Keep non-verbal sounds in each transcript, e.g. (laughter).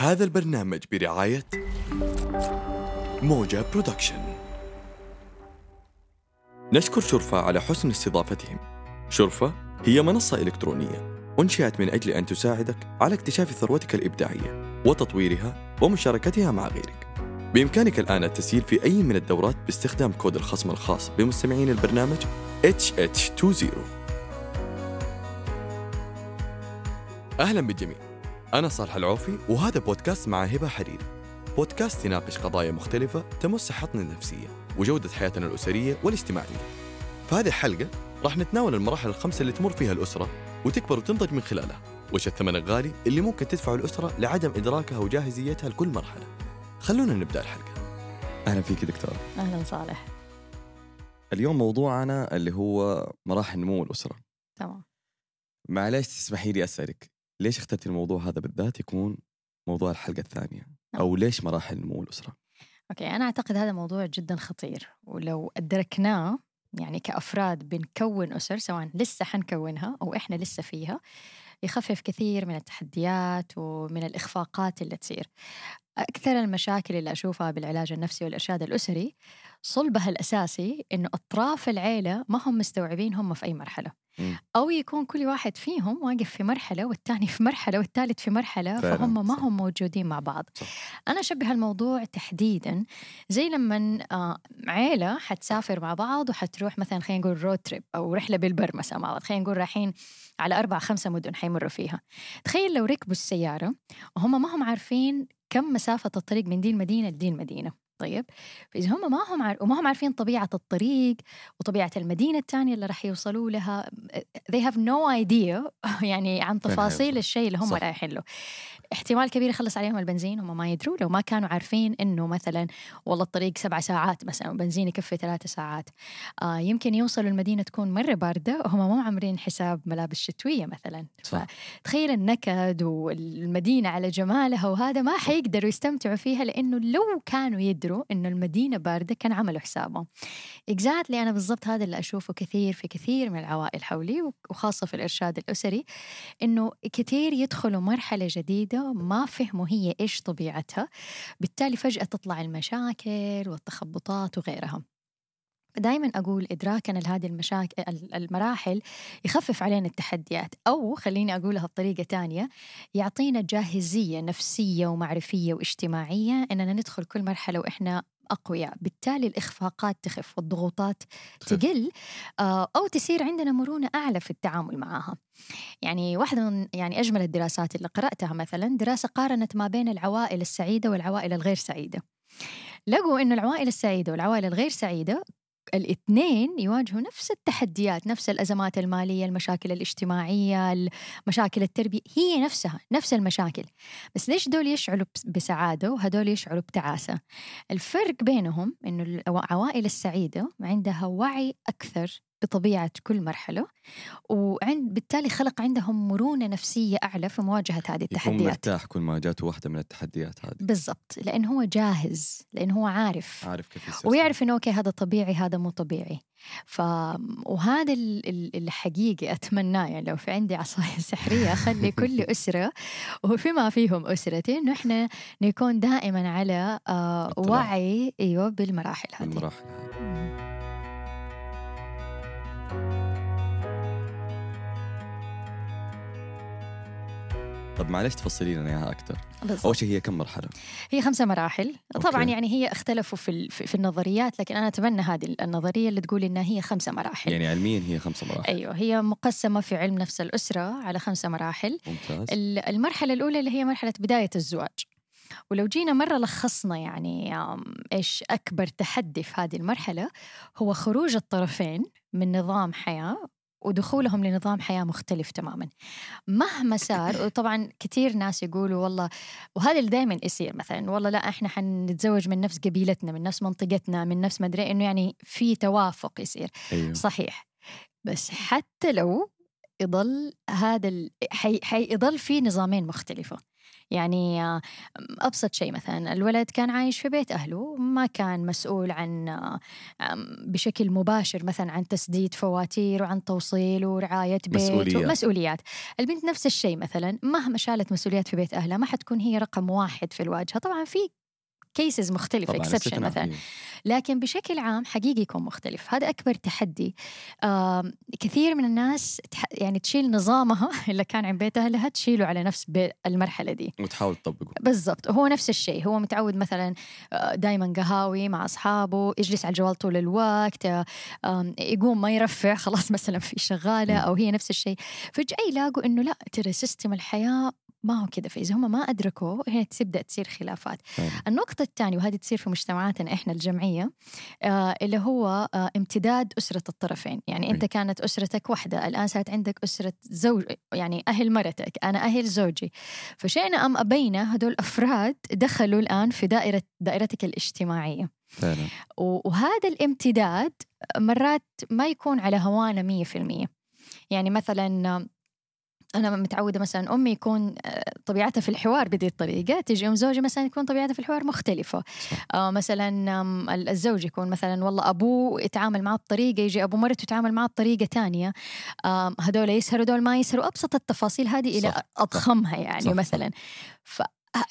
هذا البرنامج برعاية موجة Production. نشكر شرفة على حسن استضافتهم. شرفة هي منصة إلكترونية أنشئت من أجل أن تساعدك على اكتشاف ثروتك الإبداعية وتطويرها ومشاركتها مع غيرك. بإمكانك الآن التسجيل في أي من الدورات باستخدام كود الخصم الخاص بمستمعين البرنامج HH20 أهلا بالجميع. أنا صالح العوفي وهذا بودكاست مع هبة حريري. بودكاست يناقش قضايا مختلفة تمس صحتنا النفسية وجودة حياتنا الأسرية والاجتماعية. في هذه الحلقة راح نتناول المراحل الخمسة اللي تمر فيها الأسرة وتكبر وتنضج من خلالها وش الثمن الغالي اللي ممكن تدفعه الأسرة لعدم إدراكها وجاهزيتها لكل مرحلة. خلونا نبدأ الحلقة. أهلا فيك دكتور. أهلا صالح. اليوم موضوعنا اللي هو مراحل نمو الأسرة. تمام. معليش تسمحي لي أسألك ليش اخترتي الموضوع هذا بالذات يكون موضوع الحلقة الثانية؟ أو ليش مراحل نمو الأسرة؟ أوكي أنا أعتقد هذا موضوع جدا خطير. ولو أدركناه يعني كأفراد بنكون أسر سواء لسه حنكونها أو إحنا لسه فيها يخفف كثير من التحديات ومن الإخفاقات اللي تصير. أكثر المشاكل اللي أشوفها بالعلاج النفسي والإرشاد الأسري صلبها الأساسي إنه أطراف العيلة ما هم مستوعبين هم في أي مرحلة. أو يكون كل واحد فيهم واقف في مرحلة والثاني في مرحلة والثالث في مرحلة فعلاً، فهم ما. هم موجودين مع بعض. صح. أنا أشبه الموضوع تحديدا زي لما آه، عيلة حتسافر مع بعض وحتروح مثلا خلينا نقول رود تريب أو رحلة بالبر مثلا مع بعض. خلينا نقول رايحين على أربع خمسة مدن حيمروا فيها. تخيل لو ركبوا السيارة وهم ما هم عارفين كم مسافة الطريق من دي المدينة لدي المدينة طيب فإذا هم ما هم عار... وما هم عارفين طبيعة الطريق وطبيعة المدينة الثانية اللي راح يوصلوا لها they have no idea (laughs) يعني عن تفاصيل. الشيء اللي هم. رايحين له احتمال كبير يخلص عليهم البنزين هم ما يدروا لو ما كانوا عارفين إنه مثلا والله الطريق سبع ساعات مثلا وبنزين يكفي ثلاثة ساعات آه يمكن يوصلوا المدينة تكون مرة باردة وهم ما عاملين حساب ملابس شتوية مثلا صح. فتخيل النكد والمدينة على جمالها وهذا ما حيقدروا يستمتعوا فيها لأنه لو كانوا يدروا إنه المدينة باردة كان عملوا حسابهم. اكزاكتلي أنا بالضبط هذا اللي أشوفه كثير في كثير من العوائل حولي وخاصة في الإرشاد الأسري إنه كثير يدخلوا مرحلة جديدة ما فهموا هي إيش طبيعتها بالتالي فجأة تطلع المشاكل والتخبطات وغيرها. دائما أقول إدراكنا لهذه المشاكل المراحل يخفف علينا التحديات أو خليني أقولها بطريقة تانية يعطينا جاهزية نفسية ومعرفية واجتماعية إننا ندخل كل مرحلة وإحنا أقوياء. بالتالي الإخفاقات تخف والضغوطات. تقل آه، أو تصير عندنا مرونة أعلى في التعامل معها. يعني واحدة من يعني أجمل الدراسات اللي قرأتها مثلا دراسة قارنت ما بين العوائل السعيدة والعوائل الغير سعيدة. لقوا إنه العوائل السعيدة والعوائل الغير سعيدة الاثنين يواجهوا نفس التحديات نفس الأزمات المالية المشاكل الاجتماعية مشاكل التربية هي نفسها نفس المشاكل. بس ليش دول يشعروا بس- بسعادة وهدول يشعروا بتعاسة؟ الفرق بينهم إنه العوائل السعيدة عندها وعي أكثر بطبيعة كل مرحلة وعند بالتالي خلق عندهم مرونة نفسية أعلى في مواجهة هذه يكون التحديات. مرتاح كل ما جاته واحدة من التحديات هذه. بالضبط لأن هو جاهز لأن هو عارف. عارف كيف يستسلم. ويعرف إنه أوكي هذا طبيعي هذا مو طبيعي. ف وهذا ال- ال- الحقيقي أتمناه يعني لو في عندي عصاية (laughs) سحرية أخلي كل (laughs) أسرة وفيما فيهم أسرتي إنه إحنا نكون دائما على آه. وعي أيوه بالمراحل هذه. المراحل هذه. طب معلش تفصلي لنا إياها أكثر بالضبط. أول شيء هي كم مرحلة؟ هي خمسة مراحل. طبعا أوكي. يعني هي اختلفوا في في النظريات لكن أنا اتبنى هذه النظرية اللي تقول إنها هي خمسة مراحل. يعني علميا هي خمسة مراحل. أيوه هي مقسمة في علم نفس الأسرة على خمسة مراحل. ممتاز. ال- المرحلة الأولى اللي هي مرحلة بداية الزواج. ولو جينا مرة لخصنا يعني إيش أكبر تحدي في هذه المرحلة هو خروج الطرفين من نظام حياة ودخولهم لنظام حياة مختلف تماما. مهما صار (laughs) وطبعا كثير ناس يقولوا والله وهذا اللي دائما يصير مثلا والله لا إحنا حنتزوج من نفس قبيلتنا من نفس منطقتنا من نفس مدري إنه يعني في توافق يصير. أيوه. صحيح. بس حتى لو يضل هذا ال... حي... حيضل في نظامين مختلفة. يعني آه، أبسط شيء مثلا الولد كان عايش في بيت أهله ما كان مسؤول عن آه، بشكل مباشر مثلا عن تسديد فواتير وعن توصيل ورعاية بيت مسؤوليات. مسؤوليات البنت نفس الشيء مثلا مهما شالت مسؤوليات في بيت أهلها ما حتكون هي رقم واحد في الواجهة طبعا في cases مختلفة طبعا exception. مثلا. لكن بشكل عام حقيقي يكون مختلف. هذا أكبر تحدي. كثير من الناس يعني تشيل نظامها (laughs) اللي كان عند بيت أهلها تشيله على نفس المرحلة دي. وتحاول تطبقه. بالضبط. هو نفس الشيء. هو متعود مثلا دائما قهاوي مع أصحابه يجلس على الجوال طول الوقت آه، يقوم ما يرفع خلاص (laughs) مثلا في شغالة مم. أو هي نفس الشيء. فجأة يلاقوا إنه لا ترى سيستم الحياة ما هو كذا فإذا هم ما أدركوا. هنا تبدأ تصير خلافات. فعلا. النقطة الثانية وهذه تصير في مجتمعاتنا إحنا الجمعية آه اللي هو آه امتداد أسرة الطرفين. يعني أنت. كانت أسرتك واحدة الآن صارت عندك أسرة زوج يعني أهل مرتك أنا أهل زوجي. فشئنا أم أبينا هدول أفراد دخلوا الآن في دائرة دائرتك الاجتماعية. فعلا. وهذا الامتداد مرات ما يكون على هوانا مية في المية. يعني مثلا أنا متعودة مثلا أمي يكون آه، طبيعتها في الحوار بهذه الطريقة تجي أم زوجي مثلا يكون طبيعتها في الحوار مختلفة صح. آه مثلا الزوج يكون مثلا والله أبوه يتعامل معه بطريقة يجي أبو مرته يتعامل معه بطريقة تانية آم، هدول يسهروا دول ما يسهروا أبسط التفاصيل هذه إلى صح. أضخمها يعني. صح. مثلا ف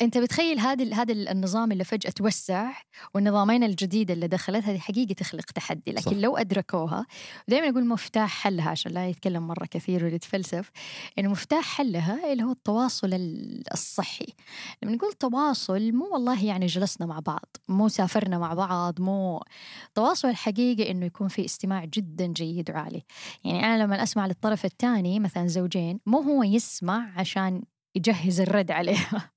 أنت بتخيل هذا هذا النظام اللي فجأة توسع والنظامين الجديدة اللي دخلت هذه حقيقه تخلق تحدي لكن صح. لو أدركوها دائما أقول مفتاح حلها عشان لا يتكلم مرة كثير ويتفلسف انه مفتاح حلها اللي هو التواصل ال- الصحي. لما نقول تواصل مو والله يعني جلسنا مع بعض مو سافرنا مع بعض مو تواصل الحقيقي إنه يكون في استماع جدا جيد وعالي. يعني أنا لما أسمع للطرف الثاني مثلا زوجين مو هو يسمع عشان يجهز الرد عليها.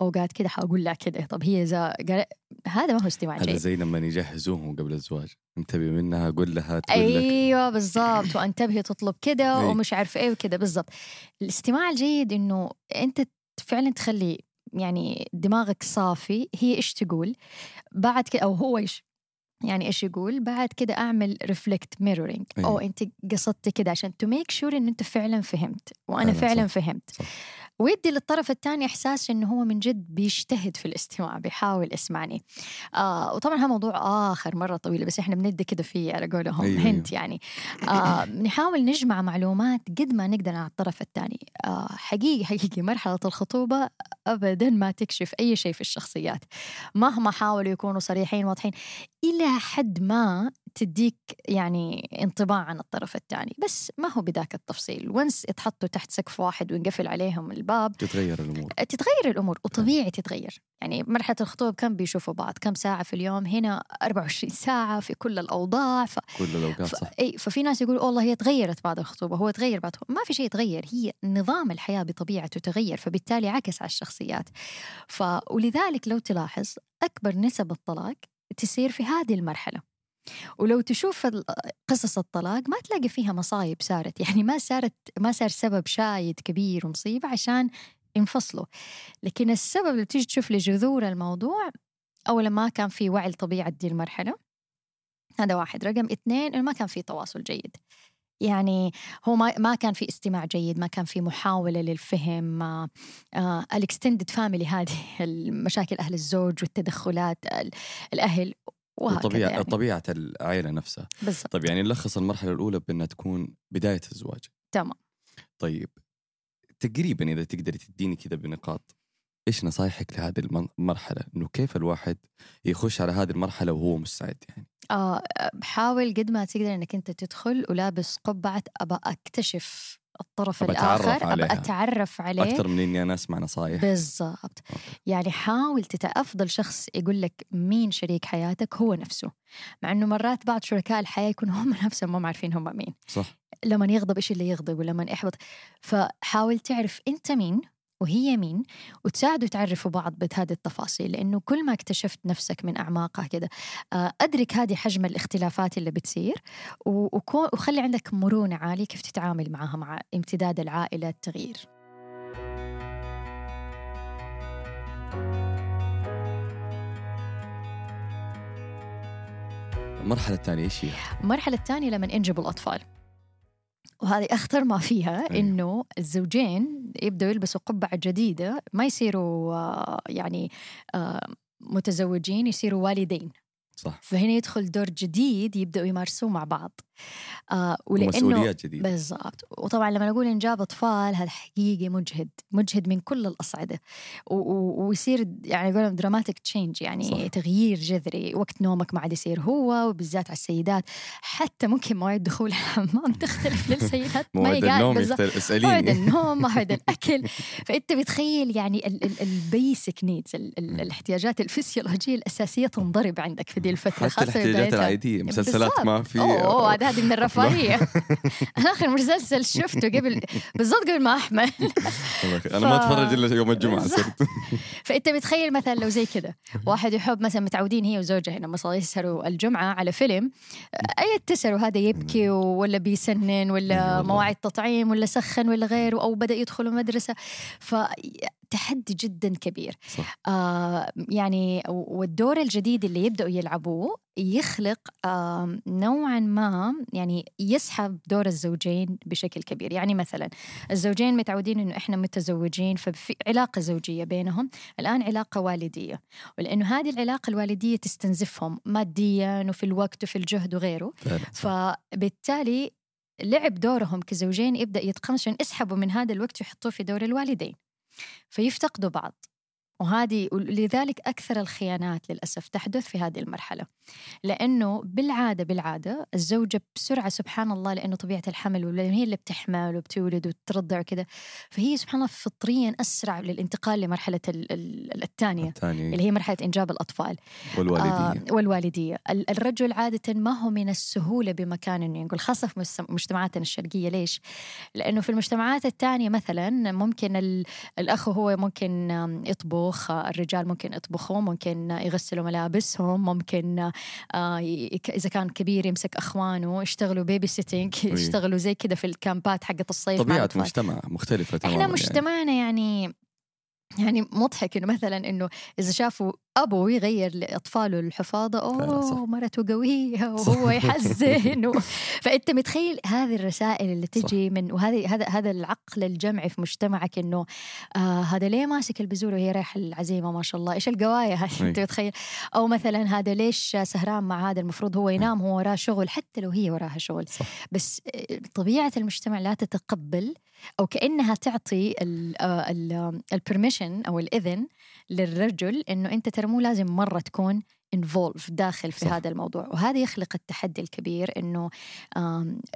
أوقات كده حأقول لها كده طب هي إذا قال هذا ما هو استماع هذا جيد زي لما يجهزوهم قبل الزواج انتبه منها قول لها تقول لك أيوه بالضبط وانتبهي تطلب كده أي. ومش عارف إيه وكده بالضبط الاستماع الجيد إنه أنت فعلا تخلي يعني دماغك صافي هي إيش تقول بعد كده أو هو إيش يعني إيش يقول بعد كده أعمل reflect mirroring. أو أنت قصدت كده عشان to make sure إن أنت فعلا فهمت وأنا فعلاً فعلا صح. فهمت صح. ويدي للطرف الثاني إحساس إنه هو من جد بيجتهد في الاستماع بيحاول يسمعني. آه وطبعا هذا موضوع آخر مرة طويل بس إحنا بندي كده فيه على قولهم أيوة، hint يعني. آه نحاول نجمع معلومات قد ما نقدر عن الطرف الثاني. آه حقيقي حقيقي مرحلة الخطوبة ابدا ما تكشف أي شيء في الشخصيات. مهما حاولوا يكونوا صريحين واضحين إلى حد ما تديك يعني انطباع عن الطرف الثاني بس ما هو بذاك التفصيل. وانس اتحطوا تحت سقف واحد وينقفل عليهم الباب تتغير الأمور. تتغير الأمور وطبيعي تتغير. يعني مرحلة الخطوبه كم بيشوفوا بعض؟ كم ساعة في اليوم؟ هنا 24 ساعة في كل الأوضاع. ف... كل الأوقات ف... صح. إي ففي ناس يقولوا والله هي تغيرت بعد الخطوبة هو تغير بعد ما في شيء يتغير هي نظام الحياة بطبيعته تغير فبالتالي عكس على الشخصيات. ف... ولذلك لو تلاحظ أكبر نسب الطلاق تصير في هذه المرحلة. ولو تشوف قصص الطلاق ما تلاقي فيها مصايب صارت (laughs) يعني ما صارت ما صار سبب شايد كبير ومصيبة عشان ينفصلوا. لكن السبب اللي تيجي تشوف لجذور الموضوع أولا ما كان في وعي لطبيعة دي المرحلة. هذا واحد. رقم اثنين ما كان في تواصل جيد. يعني هو ما كان في استماع جيد ما كان في محاولة للفهم ال extended family هذه (laughs) المشاكل أهل الزوج والتدخلات ال- الأهل. وهكذا وطبيعة يعني. طبيعة العائلة نفسها. بالضبط. طيب يعني نلخص المرحلة الأولى بأنها تكون بداية الزواج. تمام. طيب تقريبا إذا تقدري تديني كذا بنقاط إيش نصايحك لهذه المرحلة؟ إنه كيف الواحد يخش على هذه المرحلة وهو مستعد يعني؟ آه حاول قد ما تقدر إنك أنت تدخل ولابس قبعة ابى أكتشف الطرف أتعرف الآخر أبى عليها. أتعرف عليه. أكثر من إني أنا أسمع نصايح. بالضبط. يعني حاول تت... أفضل شخص يقول لك مين شريك حياتك هو نفسه. مع إنه مرات بعض شركاء الحياة يكونوا هم (laughs) نفسهم ما عارفين هم مين. صح. لما يغضب إيش اللي يغضب ولما يحبط. فحاول تعرف أنت مين وهي مين؟ وتساعدوا تعرفوا بعض بهذه التفاصيل لأنه كل ما اكتشفت نفسك من أعماقها كده. آه، أدرك هذه حجم الاختلافات اللي بتصير وخلي عندك مرونة عالية كيف تتعامل معها مع امتداد العائلة التغيير. المرحلة الثانية إيش هي؟ المرحلة الثانية لما انجبوا الأطفال. وهذه اخطر ما فيها أيوة. إنه الزوجين يبدأوا يلبسوا قبعة جديدة ما يصيروا آه، يعني آه، متزوجين يصيروا والدين. صح. فهنا يدخل دور جديد يبدأوا يمارسوه مع بعض. آه ولأنه ومسؤوليات جديدة بالضبط وطبعا لما نقول انجاب اطفال هذا حقيقي مجهد مجهد من كل الأصعدة ويصير يعني يقولون dramatic change يعني صح. تغيير جذري وقت نومك ما عاد يصير هو وبالذات على السيدات حتى ممكن مواعيد دخول (laughs) الحمام تختلف للسيدات ما موعد النوم. يختلف موعد اسأليني النوم (laughs) موعد الأكل فأنت بتخيل يعني ال basic needs. الاحتياجات الفسيولوجية الأساسية تنضرب عندك في دي الفترة حتى الاحتياجات. العادية مسلسلات. ما في أوه هذا هذه من (laughs) الرفاهية. أنا آخر مسلسل شفته قبل بالضبط قبل ما أحمل. أنا ما ف- أتفرج إلا يوم الجمعة بالضبط. (laughs) صرت. فأنت بتخيل مثلا لو زي كذا واحد يحب مثلا متعودين هي وزوجها لما صار يسهروا الجمعة على فيلم أي تسهروا هذا يبكي ولا بيسنن ولا والله. مواعيد تطعيم ولا سخن ولا غيره أو بدأ يدخلوا مدرسه فتحدي جدا كبير. صح. آه يعني والدور الجديد اللي يبدأوا يلعبوه يخلق آه نوعا ما يعني يسحب دور الزوجين بشكل كبير. يعني مثلا الزوجين متعودين إنه إحنا متزوجين ففي علاقة زوجية بينهم الآن علاقة والدية. ولأنه هذه العلاقة الوالدية تستنزفهم ماديا وفي الوقت وفي الجهد وغيره. فعلا. فبالتالي لعب دورهم كزوجين يبدأ يتقمص عشان يسحبوا من هذا الوقت ويحطوه في دور الوالدين. فيفتقدوا بعض. وهذه ولذلك أكثر الخيانات للأسف تحدث في هذه المرحلة. لأنه بالعادة بالعادة الزوجة بسرعة سبحان الله لأنه طبيعة الحمل هي اللي بتحمل وبتولد وترضع وكذا فهي سبحان الله فطريا أسرع للانتقال لمرحلة ال- ال- الثانية الثاني اللي هي مرحلة إنجاب الأطفال. والوالدية. آه والوالدية. ال- الرجل عادة ما هو من السهولة بمكان إنه ينقل خاصة في مجتمعاتنا الشرقية. ليش؟ لأنه في المجتمعات الثانية مثلا ممكن ال- الأخ هو ممكن يطبخ آه، الرجال ممكن يطبخوا ممكن يغسلوا ملابسهم ممكن آه، إذا كان كبير يمسك أخوانه يشتغلوا بيبي سيتنج. يشتغلوا زي كذا في الكامبات حقت الصيف طبيعة. مجتمع مختلفة تماما إحنا يعني. مجتمعنا يعني يعني مضحك إنه مثلا إنه إذا شافوا ابو يغير لأطفاله الحفاضة صح. أوه مرته قوية (laughs) وهو يحزن. و... (laughs) فأنت متخيل هذه الرسائل اللي تجي من وهذه هذا هذا العقل الجمعي في مجتمعك إنه آه هذا ليه ماسك البذور وهي رايحة العزيمة ما شاء الله. إيش القوايه هذه. أنت متخيل؟ أو مثلا هذا ليش سهران مع هذا؟ المفروض هو ينام هو وراه شغل حتى لو هي وراها شغل. صح. بس آه، طبيعة المجتمع لا تتقبل أو كأنها تعطي البرميشن أو الإذن للرجل إنه أنت ترى مو لازم مرة تكون انفولف داخل في صح. هذا الموضوع. وهذا يخلق التحدي الكبير إنه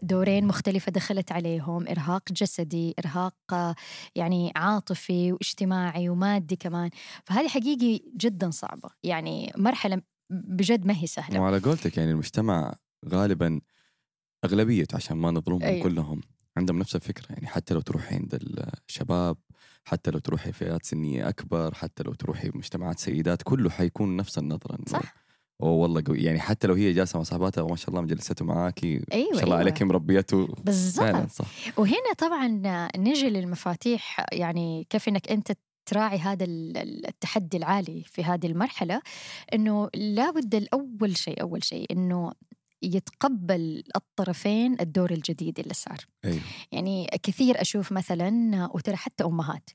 دورين مختلفة دخلت عليهم إرهاق جسدي إرهاق آه، يعني عاطفي واجتماعي ومادي كمان. فهذه حقيقي جدا صعبة. يعني مرحلة بجد ما هي سهلة. وعلى قولتك يعني المجتمع غالبا أغلبيته عشان ما نظلمهم أيوة. كلهم عندهم نفس الفكرة. يعني حتى لو تروحي عند الشباب حتى لو تروحي فئات سنية أكبر حتى لو تروحي مجتمعات سيدات كله حيكون نفس النظرة. إنه صح. أوه والله قوي. يعني حتى لو هي جالسة مع صاحباتها وما شاء الله مجلسته معاكي أيوه ما شاء الله أيوة. عليك مربيته. بالضبط صح. وهنا طبعا نجي للمفاتيح يعني كيف إنك أنت تراعي هذا ال- ال- التحدي العالي في هذه المرحلة. إنه لابد الأول شيء أول شيء إنه يتقبل الطرفين الدور الجديد اللي صار. أيوه. يعني كثير أشوف مثلا وترى حتى أمهات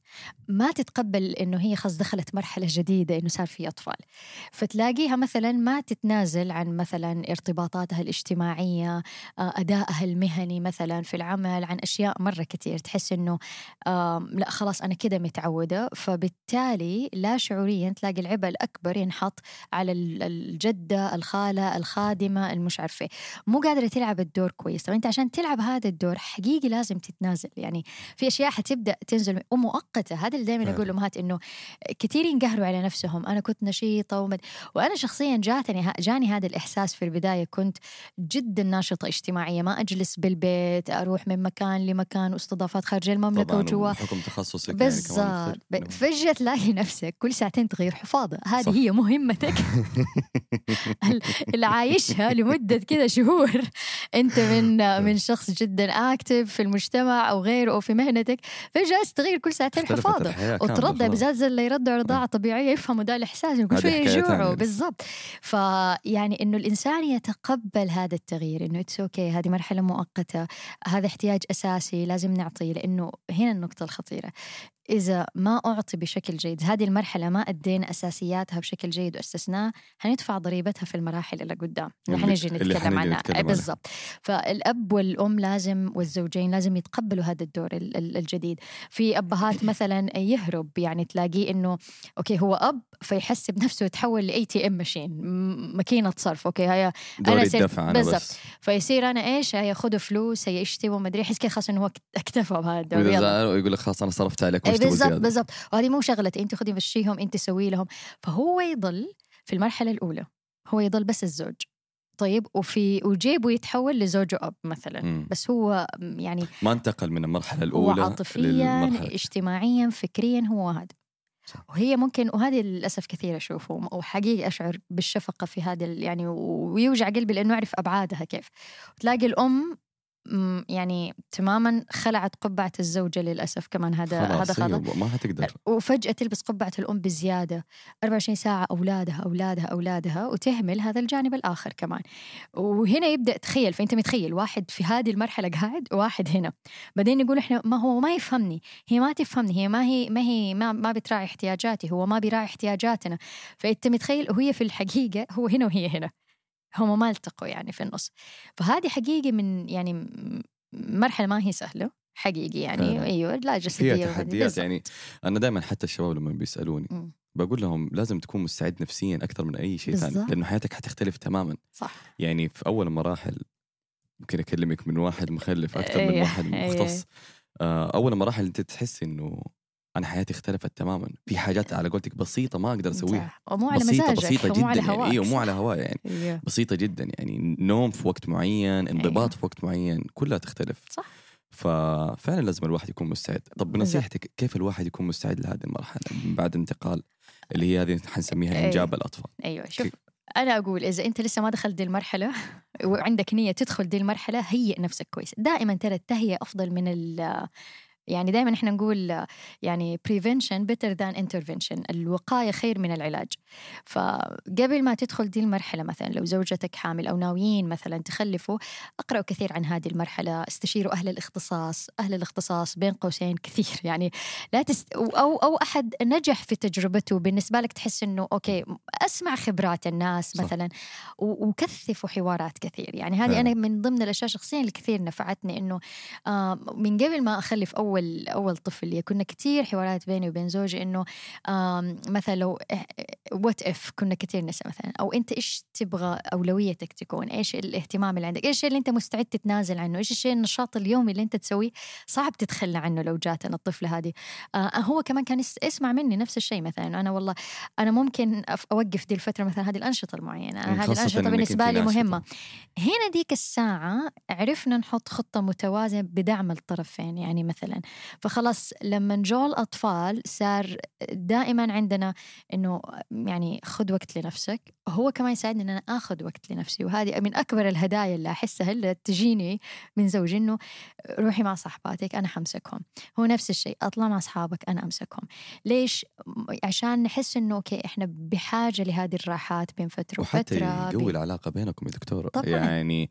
ما تتقبل إنه هي خلاص دخلت مرحلة جديدة إنه صار في أطفال. فتلاقيها مثلا ما تتنازل عن مثلا ارتباطاتها الاجتماعية آه، أدائها المهني مثلا في العمل عن أشياء مرة كثير. تحس آم، لا خلاص أنا كده متعودة. فبالتالي لا شعوريا تلاقي العبء الأكبر ينحط على ال- الجدة الخالة الخادمة المش عارفة إيه. مو قادرة تلعب الدور كويس. طب أنت عشان تلعب هذا الدور حقيقي لازم تتنازل. يعني في أشياء حتبدأ تنزل ومؤقتة هذا اللي دائما فعلا. أقول لأمهات إنه كثير ينقهروا على نفسهم. أنا كنت نشيطة ومد... وأنا شخصيا جاتني جاني هذا الإحساس في البداية. كنت جدا ناشطة اجتماعية. ما أجلس بالبيت أروح من مكان لمكان واستضافات خارج المملكة طبعا وجوا. بحكم تخصصك يعني. ب- فجأة تلاقي نفسك كل ساعتين تغير حفاضة هذه صح. هي مهمتك. (laughs) ال- اللي عايشها لمدة كذا شهور. (laughs) أنت من (laughs) من شخص جدا active في المجتمع أو غيره أو في مهنتك فجأة تغير كل ساعتين حفاضة. وترضع. بالذات زي اللي يرضعوا رضاعه طبيعية يفهموا ده الاحساس هذه شوية يجوعوا. بالضبط. فيعني إنه الإنسان يتقبل هذا التغيير إنه it's okay هذه مرحلة مؤقتة هذا احتياج أساسي لازم نعطيه لأنه هنا النقطة الخطيرة. إذا ما أعطي بشكل جيد هذه المرحلة ما أدينا أساسياتها بشكل جيد وأسسناه هندفع ضريبتها في المراحل اللي قدام. حنجي اللي نتكلم عنها. بالضبط. فالأب والأم لازم والزوجين لازم يتقبلوا هذا الدور ال- ال- الجديد. في أبهات (laughs) مثلا يهرب يعني تلاقيه إنه okay هو أب فيحسب نفسه يتحول ل ATM machine ماكينة صرف okay هيا أنا بالضبط. فيصير أنا إيش؟ هيا خذوا فلوس هيا اشتروا ما أدري يحس كذا خلاص إنه هو اكت- اكتفى بهذا الدور يقول لك خلاص أنا صرفت عليك تبغى بالضبط بالضبط. وهذه مو شغلتي انت خذي مشيهم انت سوي لهم. فهو يضل في المرحلة الأولى. هو يضل بس الزوج. طيب وفي وجيبه يتحول لزوج أب مثلا. مم. بس هو يعني ما انتقل من المرحلة هو الأولى عاطفيا اجتماعيا فكريا هو هذا. وهي ممكن وهذه للأسف كثير أشوفه وحقيقي أشعر بالشفقة في هذا يعني ويوجع قلبي لأنه أعرف أبعادها كيف. تلاقي الأم يعني تماما خلعت قبعة الزوجة للأسف كمان. هذا هذا أيوة، ما حتقدر وفجأة تلبس قبعة الأم بزيادة. 24 ساعة أولادها أولادها أولادها وتهمل هذا الجانب الآخر كمان. وهنا يبدأ تخيل فأنت متخيل واحد في هذه المرحلة قاعد وواحد هنا. بعدين يقول إحنا ما هو ما يفهمني. هي ما تفهمني هي ما هي ما هي ما, ما بتراعي احتياجاتي هو ما بيراعي احتياجاتنا. فأنت متخيل وهي في الحقيقة هو هنا وهي هنا. هم ما التقوا يعني في النص فهذه حقيقة من يعني م- مرحلة ما هي سهلة حقيقي يعني. أيوه لا جسدية فيها. تحديات. يعني أنا دائما حتى الشباب لما بيسألوني مم. بقول لهم لازم تكون مستعد نفسيا أكثر من أي شيء ثاني. لأنه حياتك حتختلف تماما صح يعني في أول مراحل ممكن أكلمك من واحد مخلف أكثر من أيه، واحد أيه. مختص آه، أول مراحل أنت تحس إنه أنا حياتي اختلفت تماما. في حاجات على قولتك بسيطة ما أقدر أسويها. ومو على بسيطة مزاجك بسيطة جدا على يعني أيوه مو. على هواي يعني. أيوه. بسيطة جدا يعني. نوم في وقت معين انضباط في وقت معين كلها تختلف. صح. ففعلا لازم الواحد يكون مستعد. طب بنصيحتك كيف الواحد يكون مستعد لهذه المرحلة؟ من بعد انتقال اللي هي هذه حنسميها أي. إنجاب الأطفال. أيوه. شوف؟ أنا أقول إذا أنت لسه ما دخلت دي المرحلة (laughs) وعندك نية تدخل دي المرحلة هيئ نفسك كويس. دائما ترى التهيئة أفضل من يعني دائما إحنا نقول يعني prevention better than intervention الوقاية خير من العلاج فقبل ما تدخل دي المرحلة مثلا لو زوجتك حامل أو ناويين مثلا تخلفوا اقرأوا كثير عن هذه المرحلة استشيروا أهل الاختصاص أهل الاختصاص بين قوسين (laughs) كثير يعني لا تست... أو أو أحد نجح في تجربته بالنسبة لك تحس إنه okay أسمع خبرات الناس صح. مثلا و- وكثفوا حوارات كثير يعني هذه. أنا من ضمن الأشياء شخصيا اللي كثير نفعتني إنه آه، من قبل ما أخلف أول أول طفل لي كنا كثير حوارات بيني وبين زوجي إنه مثلا لو what if كنا كثير نسأل مثلا أو أنت إيش تبغى أولويتك تكون؟ إيش الاهتمام اللي عندك؟ إيش الشيء اللي أنت مستعد تتنازل عنه؟ إيش الشيء النشاط اليومي اللي أنت تسويه صعب تتخلى عنه لو جاتنا الطفلة هذه؟ آه هو كمان كان يس- يسمع مني نفس الشيء مثلا أنا والله أنا ممكن أوقف دي الفترة مثلا هذه الأنشطة المعينة هذه الأنشطة بالنسبة لي. مهمة. هنا ديك الساعة عرفنا نحط خطة متوازنة بدعم الطرفين يعني مثلا فخلاص لما جو الأطفال صار دائما عندنا إنه يعني خذ وقت لنفسك هو كمان يساعدني إن أنا آخذ وقت لنفسي. وهذه من أكبر الهدايا اللي أحسها اللي تجيني من زوجي إنه روحي مع صاحباتك أنا حمسكهم. هو نفس الشيء أطلع مع أصحابك أنا أمسكهم. ليش؟ عشان نحس إنه okay إحنا بحاجة لهذه الراحات بين فترة وحتى وفترة يقوي العلاقة بينكم يا دكتور طبعاً. يعني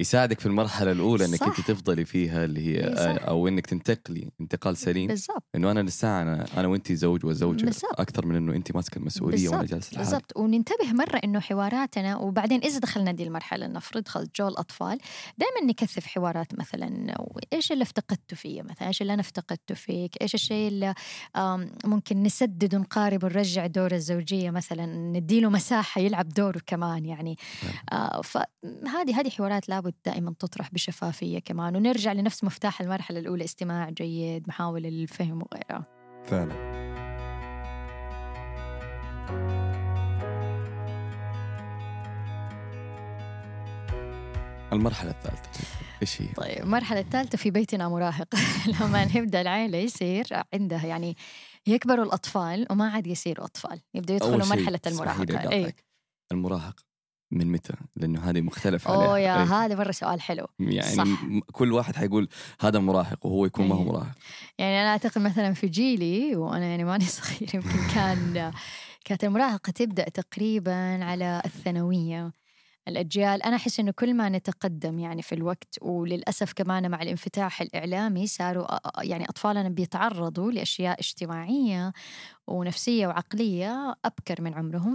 يساعدك في المرحلة الأولى إنك أنت. تفضلي فيها اللي هي صح. أو إنك تنتقلي انتقال سليم. بالضبط. إنه أنا لسه أنا أنا وانت زوج وزوجة بالضبط. أكثر من إنه انت ماسكة المسؤولية وأنا بالضبط، جالس لحالي. بالضبط. وننتبه مرة إنه حواراتنا وبعدين إذا دخلنا دي المرحلة نفرض خلص جو الأطفال دائما نكثف حوارات مثلا إيش اللي افتقدته فيه مثلا؟ إيش اللي أنا افتقدته فيك؟ إيش الشيء اللي ممكن نسدد ونقارب ونرجع دور الزوجية مثلا نديله مساحة يلعب دوره كمان يعني. آه فهذه هذه حوارات لابد دائما تطرح بشفافية كمان ونرجع لنفس مفتاح المرحلة الأولى استماع جيد محاولة للفهم وغيرها. فعلا. المرحلة الثالثة. إيش هي؟ طيب المرحلة الثالثة في بيتنا مراهق. (laughs) لما نبدأ العيلة يصير عندها يعني يكبروا الأطفال وما عاد يصيروا أطفال يبدأوا يدخلوا مرحلة المراهقة. أي. المراهق من متى؟ لأنه هذه مختلف عليها اوه يا أي. هذا مرة سؤال حلو يعني صح. كل واحد حيقول هذا مراهق وهو يكون ما هو أي. مراهق يعني أنا أعتقد مثلا في جيلي وأنا يعني ماني (laughs) صغير يمكن كان كانت المراهقة تبدأ تقريبا على الثانوية الأجيال أنا أحس إنه كل ما نتقدم يعني في الوقت وللأسف كمان مع الانفتاح الإعلامي صاروا يعني أطفالنا بيتعرضوا لأشياء اجتماعية ونفسية وعقلية أبكر من عمرهم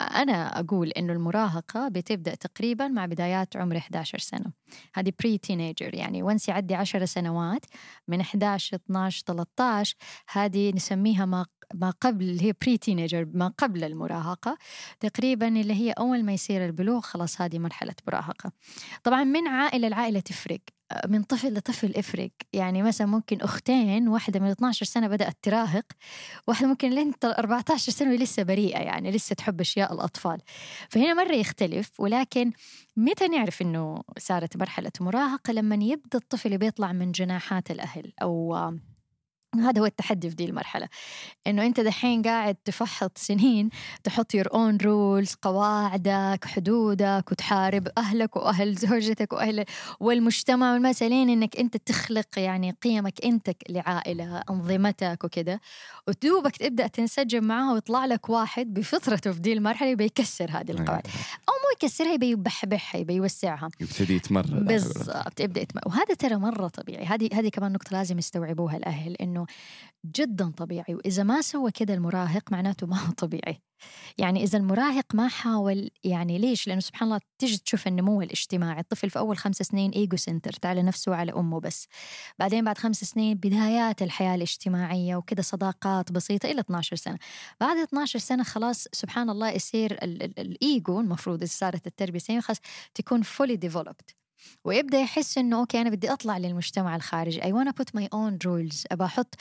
فأنا أقول إنه المراهقة بتبدأ تقريبا مع بدايات عمر 11 سنة. هذه pre-teenager يعني. once يعدي 10 سنوات من 11 12 13 هذه نسميها ما ما قبل اللي هي pre-teenager ما قبل المراهقة. تقريبا اللي هي أول ما يصير البلوغ خلاص هذه مرحلة مراهقة. طبعا من عائلة لعائلة تفرق. من طفل لطفل افرق يعني مثلا ممكن أختين واحدة من 12 سنة بدأت تراهق واحدة ممكن لين 14 سنة لسه بريئة يعني لسه تحب أشياء الأطفال. فهنا مرة يختلف ولكن متى نعرف إنه صارت مرحلة مراهقة؟ لما يبدأ الطفل بيطلع من جناحات الأهل أو هذا هو التحدي في دي المرحلة إنه أنت دحين قاعد تفحط سنين تحط your own rules قواعدك حدودك وتحارب أهلك وأهل زوجتك وأهل والمجتمع والمسألين إنك أنت تخلق يعني قيمك أنت لعائلة أنظمتك وكذا وتدوبك تبدأ تنسجم معها ويطلع لك واحد بفطرته في دي المرحلة بيكسر هذه القواعد أو مو يكسرها يبي يبحبحها يبي يوسعها. يبتدي يتمرد بالضبط يبدأ يتم... وهذا ترى مرة طبيعي هذه هذه كمان نقطة لازم يستوعبوها الأهل جدا طبيعي وإذا ما سوى كذا المراهق معناته ما هو طبيعي. يعني إذا المراهق ما حاول يعني ليش؟ لأنه سبحان الله تجي تشوف النمو الاجتماعي. الطفل في أول خمس سنين ego center على نفسه وعلى أمه بس. بعدين بعد خمس سنين بدايات الحياة الاجتماعية وكذا صداقات بسيطة إلى 12 سنة. بعد 12 سنة خلاص سبحان الله يصير ال- ال- الإيجو المفروض إذا صارت التربية سليمه خلاص تكون fully developed. ويبدأ يحس إنه okay أنا بدي أطلع للمجتمع الخارجي. I wanna put my own rules. أبى أحط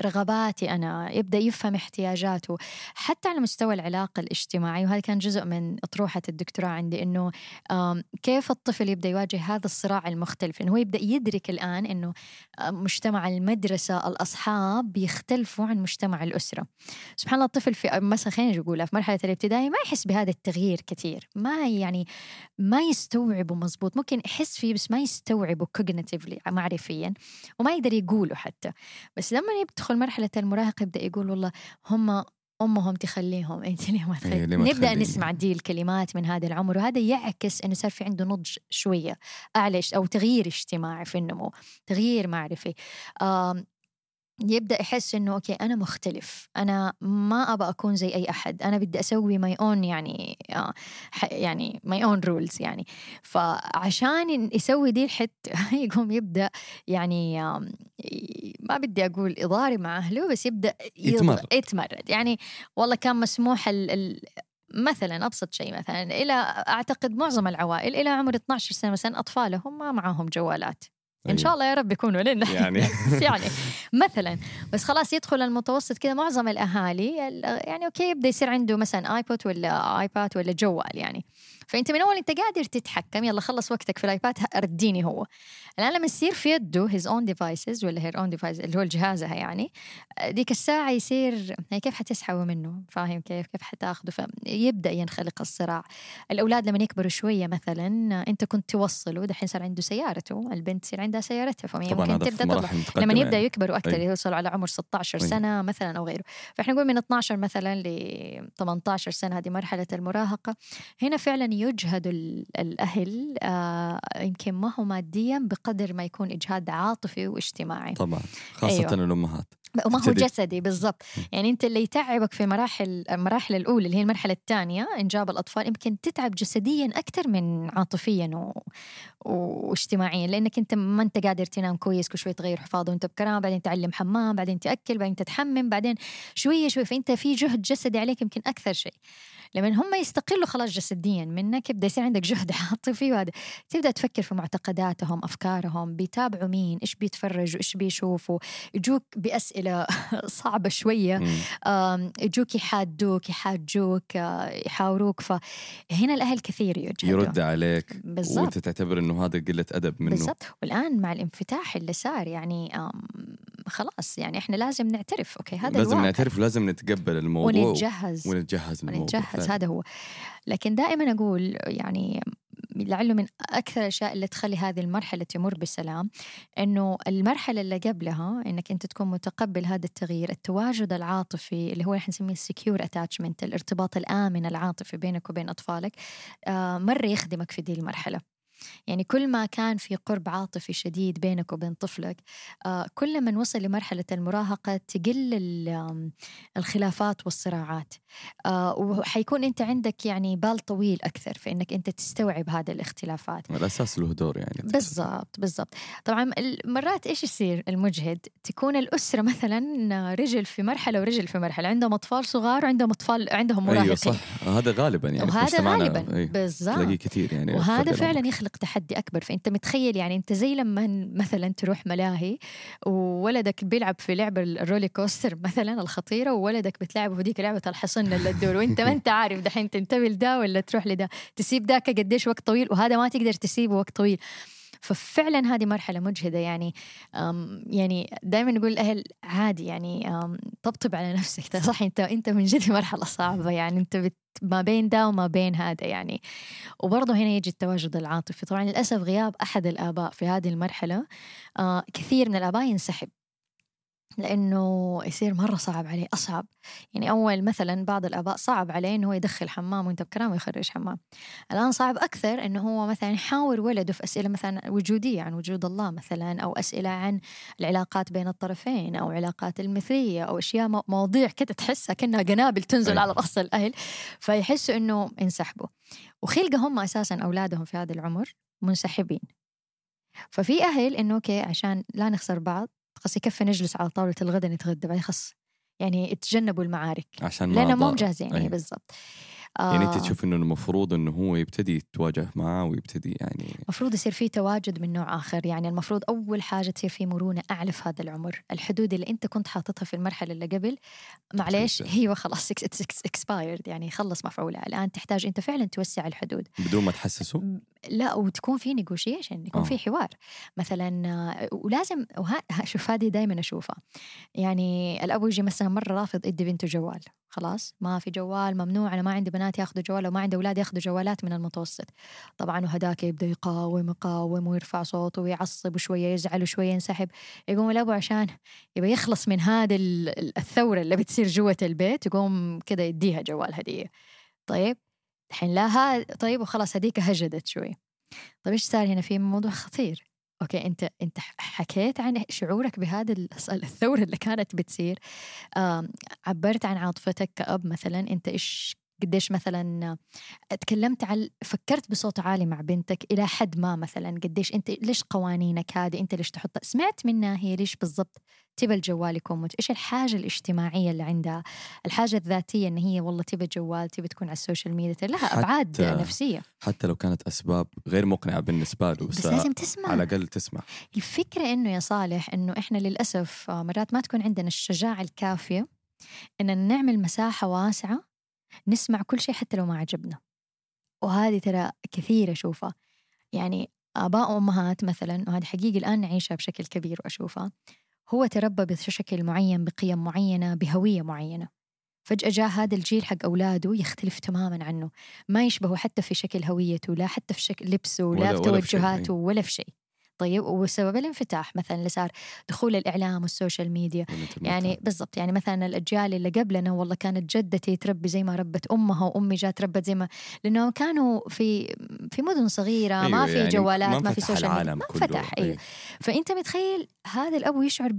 رغباتي أنا. يبدأ يفهم احتياجاته. حتى على مستوى العلاقة الاجتماعيه وهذا كان جزء من أطروحة الدكتوراه عندي إنه كيف الطفل يبدأ يواجه هذا الصراع المختلف؟ إنه هو يبدأ يدرك الآن إنه آه، مجتمع المدرسة الأصحاب بيختلفوا عن مجتمع الأسرة. سبحان الله الطفل في مثلا خلينا نقول في مرحلة الابتدائي ما يحس بهذا التغيير كثير. ما يعني ما يستوعبه مزبوط ممكن يحس فيه بس ما يستوعبه كوجنيتيفلي معرفيا وما يقدر يقوله حتى. بس لما يدخل مرحلة المراهقة يبدأ يقول والله هم أمهم تخليهم. (laughs) أنت ليه ما إيه، تخلي ليه ما نبدأ تخليني؟ نسمع دي الكلمات من هذا العمر وهذا يعكس أنه صار في عنده نضج شوية أعلى أو تغيير اجتماعي في النمو تغيير معرفي. يبدأ يحس إنه okay أنا مختلف. أنا ما ابى أكون زي أي أحد. أنا بدي أسوي my own يعني آه يعني my own rules يعني. فعشان يسوي دي الحته (laughs) يقوم يبدأ يعني ما بدي أقول يضارب مع أهله بس يبدأ يتمرد. يتمرد. يعني والله كان مسموح ال ال مثلا أبسط شيء مثلا إلى أعتقد معظم العوائل إلى عمر 12 سنة مثلا اطفالهم ما معاهم جوالات. إن شاء الله يا رب يكونوا لنا. يعني. بس (laughs) يعني. مثلا بس خلاص يدخل المتوسط كذا معظم الأهالي ال- يعني okay يبدأ يصير عنده مثلا iPod ولا iPad ولا جوال يعني. فأنت من أول أنت قادر تتحكم. يلا خلص وقتك في ال iPad رديني هو. الآن لما يصير في يده his own devices ولا her own device اللي هو جهازها يعني ديك الساعة يصير هي كيف حتسحبه منه؟ فاهم كيف؟ كيف حتاخذه؟ فيبدا ينخلق الصراع. الأولاد لما يكبروا شوية مثلا أنت كنت توصله دحين صار عنده سيارته البنت يصير عندها سيارتها فهي ممكن تبدأ تطلع. لما يبدأ يعني. يكبروا أكثر أي. يوصلوا على عمر 16 أي. سنة مثلا أو غيره. فإحنا نقول من 12 مثلا ل 18 سنة هذه مرحلة المراهقة. هنا فعلا يجهد ال- الأهل آه يمكن ما هو ماديا بقدر ما يكون إجهاد عاطفي واجتماعي. طبعا خاصة أيوة. الأمهات. وما هو جسدي بالضبط. يعني أنت اللي يتعبك في مراحل المراحل الأولى اللي هي المرحلة الثانية انجاب الأطفال يمكن تتعب جسديا أكثر من عاطفيا و... واجتماعيا لأنك أنت ما أنت قادر تنام كويس كل شوي تغير حفاضه وأنت بكرامة بعدين تعلم حمام بعدين تأكل بعدين تتحمم بعدين شوية شوية. فأنت في جهد جسدي عليك يمكن أكثر شيء. لما هم يستقلوا خلاص جسديا منك يبدأ يصير عندك جهد (laughs) عاطفي وهذا. تبدأ تفكر في معتقداتهم أفكارهم بيتابعوا مين إيش بيتفرجوا إيش بيشوفوا. يجوك بأسئلة (laughs) صعبة شوية. يجوك يحادوك يحاجوك آه، يحاوروك. فهنا الأهل كثير يجهدوا. يرد عليك. بالضبط. وأنت تعتبر إنه هذا قلة أدب منه. بالضبط. والآن مع الانفتاح اللي صار يعني خلاص يعني إحنا لازم نعترف okay هذا لازم الواقع. نعترف ولازم نتقبل الموضوع ونتجهز ونتجهز للموضوع ونتجهز. هذا هو لكن دائما أقول يعني لعله من أكثر الأشياء اللي تخلي هذه المرحلة تمر بسلام إنه المرحلة اللي قبلها إنك أنت تكون متقبل هذا التغيير التواجد العاطفي اللي هو إحنا نسميه ال secure attachment الارتباط الآمن العاطفي بينك وبين أطفالك آه مرة يخدمك في دي المرحلة يعني كل ما كان في قرب عاطفي شديد بينك وبين طفلك آه كل ما نوصل لمرحلة المراهقة تقل الخلافات والصراعات. آه وحيكون أنت عندك يعني بال طويل أكثر في أنك أنت تستوعب هذه الاختلافات. الاساس له دور يعني. بالضبط بالضبط. طبعا مرات إيش يصير المجهد؟ تكون الأسرة مثلا رجل في مرحلة ورجل في مرحلة عندهم أطفال صغار وعندهم أطفال عندهم مراهقين. أيوه صح. هذا غالبا يعني وهذا غالبا أي. بالضبط. تلاقيه كثير يعني وهذا فعلا العمر. يخلق تحدي أكبر. فأنت متخيل يعني أنت زي لما مثلا تروح ملاهي وولدك بيلعب في لعبه ال roller coaster مثلا الخطيرة وولدك بتلعبه في ديك لعبة الحصن اللي تدور وأنت ما (laughs) أنت عارف دحين تنتبه لده ولا تروح لده. تسيب ذاك قديش وقت طويل وهذا ما تقدر تسيبه وقت طويل. ففعلا هذه مرحلة مجهدة يعني يعني دائما نقول الاهل عادي يعني طبطب على نفسك. (laughs) صح انت انت من جد مرحلة صعبة يعني انت بت ما بين ده وما بين هذا يعني. وبرضه هنا يجي التواجد العاطفي. طبعا للأسف غياب أحد الآباء في هذه المرحلة آه كثير من الآباء ينسحب. لأنه يصير مرة صعب عليه أصعب. يعني أول مثلا بعض الآباء صعب عليه إنه هو يدخل حمام وأنت بكرامه ويخرج حمام. الآن صعب أكثر إنه هو مثلا يحاور ولده في أسئلة مثلا وجودية عن وجود الله مثلا أو أسئلة عن العلاقات بين الطرفين أو علاقات المثلية أو أشياء مو- مواضيع كده تحسها كأنها قنابل تنزل أي. على رأس الأهل. فيحسوا إنه انسحبوا. وخلقة هم أساسا أولادهم في هذا العمر منسحبين. ففي أهل إنه أوكي عشان لا نخسر بعض خلاص يكفي نجلس على طاولة الغداء نتغدى بعدين خلاص يعني اتجنبوا المعارك عشان لأنهم مو. مجهزين. يعني بالضبط يعني أنت آه، تشوف إنه المفروض إنه هو يبتدي يتواجه معه ويبتدي يعني المفروض يصير في تواجد من نوع آخر يعني المفروض أول حاجة تصير في مرونة أعلى في هذا العمر. الحدود اللي أنت كنت حاططها في المرحلة اللي قبل معليش. هي خلاص expired يعني خلص مفعولها. الآن تحتاج أنت فعلا توسع الحدود. بدون ما تحسسه؟ لا وتكون في negotiation يكون آه. في حوار. مثلا ولازم وها (laughs) شوف هذه دائما أشوفها. يعني الاب يجي مثلا مرة رافض يدي بنته جوال. خلاص ما في جوال ممنوع أنا ما عندي بنات ياخذوا جوال وما عندي أولاد ياخذوا جوالات من المتوسط. طبعا وهداك يبدأ يقاوم يقاوم ويرفع صوته ويعصب وشوية يزعل وشوية ينسحب. يقوم الابو عشان يبغى يخلص من ال- الثورة اللي بتصير جوة البيت يقوم كذا يديها جوال هدية. طيب الحين لا طيب وخلاص هديك هجدت شوي. طيب إيش صار هنا؟ في موضوع خطير. أوكي أنت أنت حكيت عن شعورك بهذا ال- (laughs) الثورة اللي كانت بتصير عبرت عن عاطفتك كأب مثلا أنت إيش قديش مثلا تكلمت عن فكرت بصوت عالي مع بنتك إلى حد ما مثلا قديش أنت ليش قوانينك هذه؟ أنت ليش تحطها؟ سمعت منها هي ليش بالضبط تبى الجوال يكون مت... إيش الحاجة الاجتماعية اللي عندها؟ الحاجة الذاتية إن هي والله تبى جوال تبى تكون على ال social media لها أبعاد نفسية. حتى لو كانت أسباب غير مقنعة بالنسبة له بس بس, لازم تسمع. على الأقل تسمع. الفكرة إنه يا صالح إنه إحنا للأسف آه، مرات ما تكون عندنا الشجاعة الكافية إن نعمل مساحة واسعة نسمع كل شيء حتى لو ما عجبنا. وهذه ترى كثير أشوفها. يعني آباء وأمهات مثلا وهذه حقيقة الآن نعيشها بشكل كبير وأشوفها هو تربى بشكل معين بقيم معينة بهوية معينة. فجأة جاء هذا الجيل حق أولاده يختلف تماما عنه. ما يشبهه حتى في شكل هويته لا حتى في شكل لبسه ولا- ولا في توجهاته ولا في شيء. طيب وسبب الانفتاح مثلا اللي صار دخول الإعلام وال social media. يعني بالضبط يعني مثلا الأجيال اللي قبلنا والله كانت جدتي تربي زي ما ربت أمها وأمي جات ربت زي ما لأنه كانوا في في مدن صغيرة ما أيوة، في يعني جوالات ما, في انفتح social media ما كله. انفتح أي. أيوه فأنت متخيل هذا الابو يشعر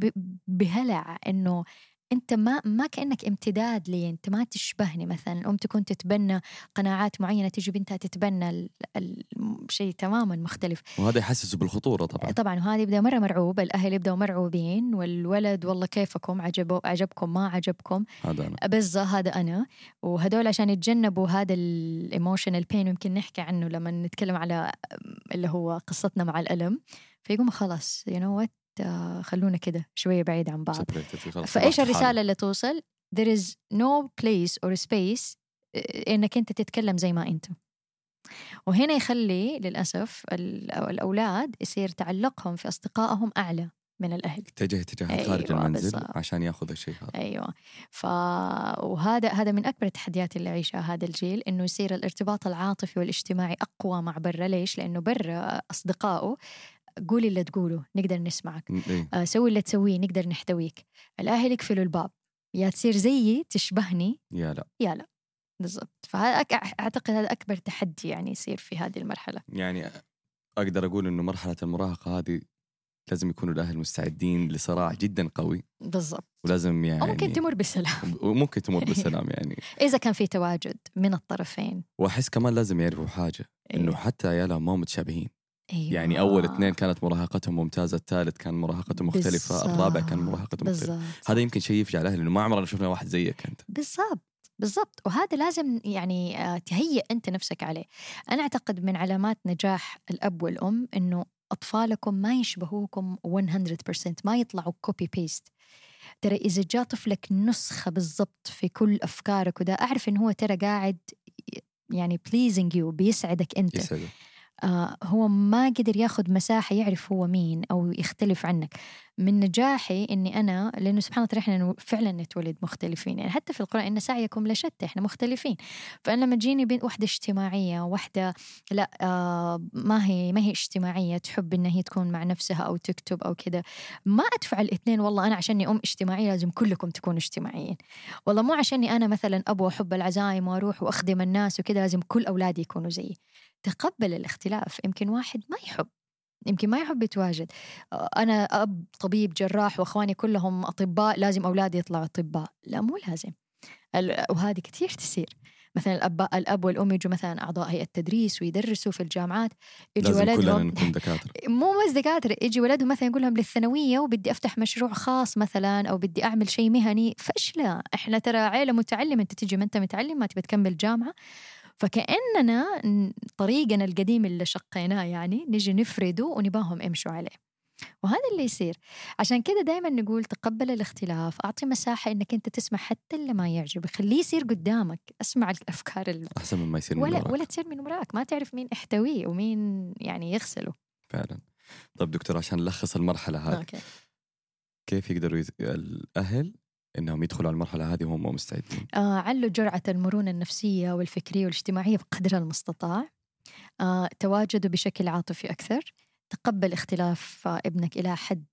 بهلع إنه أنت ما ما كأنك امتداد لي أنت ما تشبهني مثلا. الام تكون تتبنى قناعات معينة تجي بنتها تتبنى شيء تماما مختلف. وهذا يحسسه بالخطورة طبعا. طبعا وهذا يبدأ مرة مرعوب. الأهل يبدأوا مرعوبين والولد والله كيفكم؟ عجبوا عجبكم؟ ما عجبكم؟ هذا أنا. بالضبط هذا أنا. وهدول عشان يتجنبوا هذا ال emotional pain يمكن نحكي عنه لما نتكلم على اللي هو قصتنا مع الألم. فيقوموا خلاص you know what خلونا كده شوية بعيد عن بعض. فإيش. الرسالة اللي توصل؟ There is no place or space آه، إنك أنت تتكلم زي ما انت وهنا يخلي للأسف ال- الأولاد يصير تعلقهم في أصدقائهم أعلى من الأهل. اتجه اتجاهات أيوة، خارج المنزل بالضبط. عشان يأخذ الشيء هذا. أيوه. ف وهذا هذا من أكبر التحديات اللي يعيشها هذا الجيل إنه يصير الارتباط العاطفي والاجتماعي أقوى مع برا. ليش؟ لأنه برا أصدقائه قولي اللي تقوله نقدر نسمعك. إيه. آه، سوي اللي تسويه نقدر نحتويك. الاهل يقفلوا الباب يا تصير زيي تشبهني يا لا. يا لا. بالضبط. فهذا أك- أعتقد هذا أكبر تحدي يعني يصير في هذه المرحلة. يعني أقدر أقول إنه مرحلة المراهقة هذه لازم يكونوا الأهل مستعدين لصراع جدا قوي. بالضبط. ولازم يعني ممكن تمر بالسلام وممكن تمر (laughs) بالسلام يعني. إذا كان في تواجد من الطرفين. وأحس كمان لازم يعرفوا حاجة إنه إيه. حتى عيالهم ما متشابهين. أيوة. يعني أول اثنين كانت مراهقتهم ممتازة الثالث كان مراهقته مختلفة الرابع كان مراهقته مختلفة. هذا يمكن شيء يفجع الأهل إنه ما عمرنا شفنا واحد زيك أنت. بالضبط بالضبط وهذا لازم يعني آه، تهيئ أنت نفسك عليه. أنا أعتقد من علامات نجاح الأب والأم إنه أطفالكم ما يشبهوكم 100% ما يطلعوا copy paste ترى إذا جاء طفلك نسخة بالضبط في كل أفكارك وده أعرف انه هو ترى قاعد يعني pleasing you بيسعدك أنت. يسعده آه هو ما قدر ياخذ مساحة يعرف هو مين أو يختلف عنك. من نجاحي إني أنا لأنه سبحان الله إحنا فعلا نتولد مختلفين. يعني حتى في القرآن إن سعيكم لشتى إحنا مختلفين. فأنا لما تجيني بنت واحدة اجتماعية واحدة لا آه ما هي ما هي اجتماعية تحب إن هي تكون مع نفسها أو تكتب أو كذا ما أدفع الاثنين والله. أنا عشاني أم اجتماعية لازم كلكم تكونوا اجتماعيين. والله مو عشاني أنا مثلا أبو أحب العزايم وأروح وأخدم الناس وكذا لازم كل أولادي يكونوا زيي. تقبل الاختلاف يمكن واحد ما يحب يمكن ما يحب يتواجد. أنا أب طبيب جراح وأخواني كلهم أطباء لازم أولادي يطلعوا أطباء. لا مو لازم. وهذه كثير تصير مثلا الأب الأب والأم يجوا مثلا أعضاء هيئة تدريس ويدرسوا في الجامعات يجي ولدهم نكون دكاترة. (laughs) مو بس دكاترة يجي ولدهم مثلا يقول لهم للثانوية وبدي أفتح مشروع خاص مثلا أو بدي أعمل شيء مهني. فشلة إحنا ترى عيلة متعلمة أنت تجي ما أنت متعلم ما تبي تكمل جامعة. فكأننا طريقنا القديم اللي شقيناه يعني نجي نفرده ونباهم امشوا عليه. وهذا اللي يصير. عشان كده دائما نقول تقبل الاختلاف أعطي مساحة إنك أنت تسمع حتى اللي ما يعجبك. خليه يصير قدامك. اسمع الأفكار ال... أحسن مما يصير من ولا وراك. ولا تصير من وراك. ما تعرف مين احتويه ومين يعني يغسله. فعلا. طيب دكتور عشان نلخص المرحلة هذه. أوكي. كيف يقدروا يز... الأهل إنهم يدخلوا على المرحلة هذه وهم مستعدين. آه علوا جرعة المرونة النفسية والفكرية والاجتماعية بقدر المستطاع. آه تواجدوا بشكل عاطفي أكثر. تقبل اختلاف آه ابنك إلى حد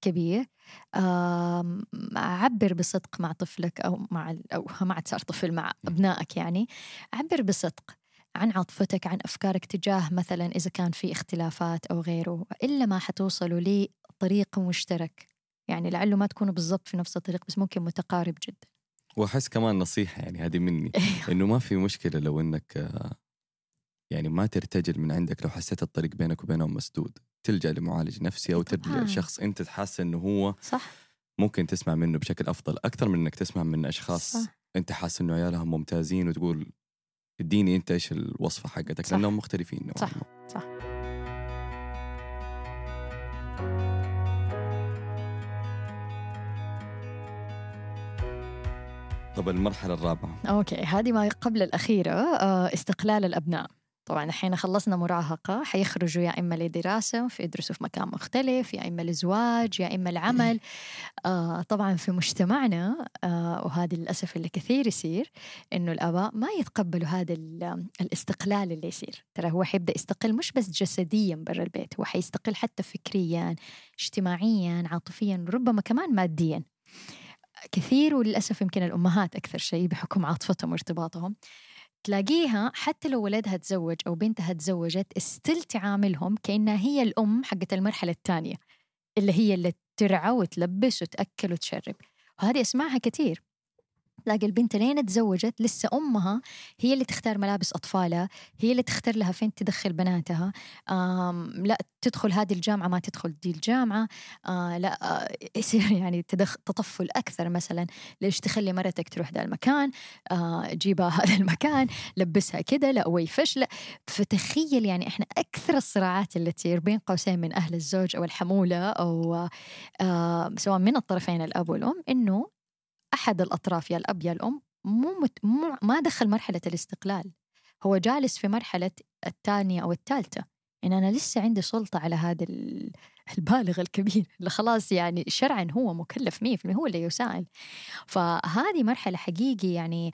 كبير. آم، عبر بصدق مع طفلك أو مع أو ما عاد صار طفل مع أبنائك يعني. عبر بصدق عن عاطفتك عن أفكارك تجاه مثلا إذا كان في اختلافات أو غيره إلا ما حتوصلوا لطريق مشترك. يعني لعله ما تكونوا بالضبط في نفس الطريق بس ممكن متقارب جدا وأحس كمان نصيحة يعني هذه مني (laughs) إنه ما في مشكلة لو إنك آه، يعني ما ترتجل من عندك لو حسيت الطريق بينك وبينهم مسدود تلجأ لمعالج نفسي أو تلجأ طبعاً. لشخص أنت تحس إنه هو صح ممكن تسمع منه بشكل أفضل أكثر من إنك تسمع من أشخاص صح. أنت حاسس إنه عيالهم ممتازين وتقول اديني أنت إيش الوصفة حقتك. لأنهم مختلفين نوعاً صح. ما. صح طب المرحلة الرابعة. أوكي هذه ما قبل الأخيرة آه، استقلال الأبناء. طبعا الحين خلصنا مراهقة حيخرجوا يا إما لدراسة فيدرسوا في مكان مختلف يا إما لزواج يا إما العمل (clears throat) آه طبعا في مجتمعنا آه وهذا للأسف اللي كثير يصير إنه الآباء ما يتقبلوا هذا ال- الاستقلال اللي يصير. ترى هو حيبدأ يستقل مش بس جسديا برا البيت هو حيستقل حتى فكريا اجتماعيا عاطفيا ربما كمان ماديا. كثير وللأسف يمكن الأمهات أكثر شيء بحكم عاطفتهم وارتباطهم. تلاقيها حتى لو ولدها تزوج أو بنتها تزوجت استل تعاملهم كأنها هي الأم حقت المرحلة الثانية اللي هي اللي ترعى وتلبس وتأكل وتشرب. وهذه أسمعها كثير. تلاقي البنت لين تزوجت لسه أمها هي اللي تختار ملابس أطفالها هي اللي تختار لها فين تدخل بناتها. لا تدخل هذه الجامعة ما تدخل دي الجامعة. آه لا آه يصير (laughs) يعني تدخ تطفل أكثر مثلا. ليش تخلي مرتك تروح ذا المكان؟ آه جيبها (laughs) هذا المكان لبسها كده لا ويفش لا. فتخيل يعني إحنا أكثر الصراعات اللي تصير بين قوسين من أهل الزوج أو الحمولة أو سواء من الطرفين الأب والأم إنه أحد الأطراف يا الأب يا الأم مو, مت مو ما دخل مرحلة الاستقلال. هو جالس في مرحلة الثانية أو الثالثة. إن أنا لسه عندي سلطة على هذا ال- البالغ الكبير اللي خلاص يعني شرعا هو مكلف 100% هو اللي يسائل فهذه مرحلة حقيقي يعني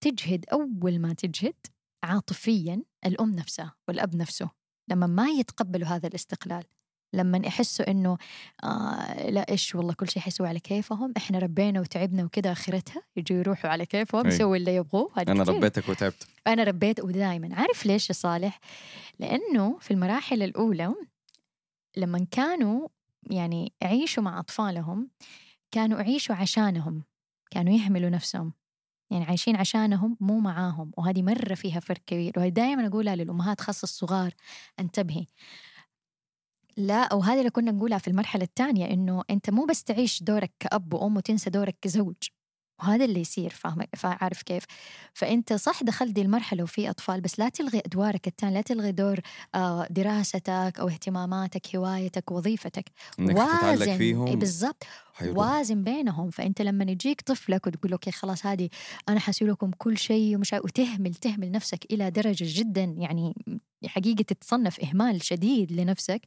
تجهد أول ما تجهد عاطفيا الأم نفسها والأب نفسه لما ما يتقبلوا هذا الاستقلال. لما يحسوا إنه آه لا إيش والله كل شيء حيسوي على كيفهم إحنا ربينا وتعبنا وكذا آخرتها يجوا يروحوا على كيفهم. يسووا اللي يبغوه أنا كتير. ربيتك وتعبت أنا ربيت ودائما عارف ليش يا صالح؟ لأنه في المراحل الأولى لما كانوا يعني يعيشوا مع أطفالهم كانوا يعيشوا عشانهم كانوا يحملوا نفسهم يعني عايشين عشانهم مو معاهم وهذه مرة فيها فرق كبير وهي دائما أقولها للأمهات خاصة الصغار انتبهي لا وهذه اللي كنا نقولها في المرحلة الثانية إنه أنت مو بس تعيش دورك كأب وأم وتنسى دورك كزوج. وهذا اللي يصير فاهم فعارف كيف؟ فأنت صح دخلت دي المرحلة وفي أطفال بس لا تلغي أدوارك الثانية لا تلغي دور آه، دراستك أو اهتماماتك هوايتك وظيفتك. إيه فيهم بالضبط. وازن بينهم. فأنت لما يجيك طفلك وتقول أوكي خلاص هذه أنا حسوي لكم كل شيء ومش وتهمل تهمل نفسك إلى درجة جدا يعني حقيقة تتصنف إهمال شديد لنفسك.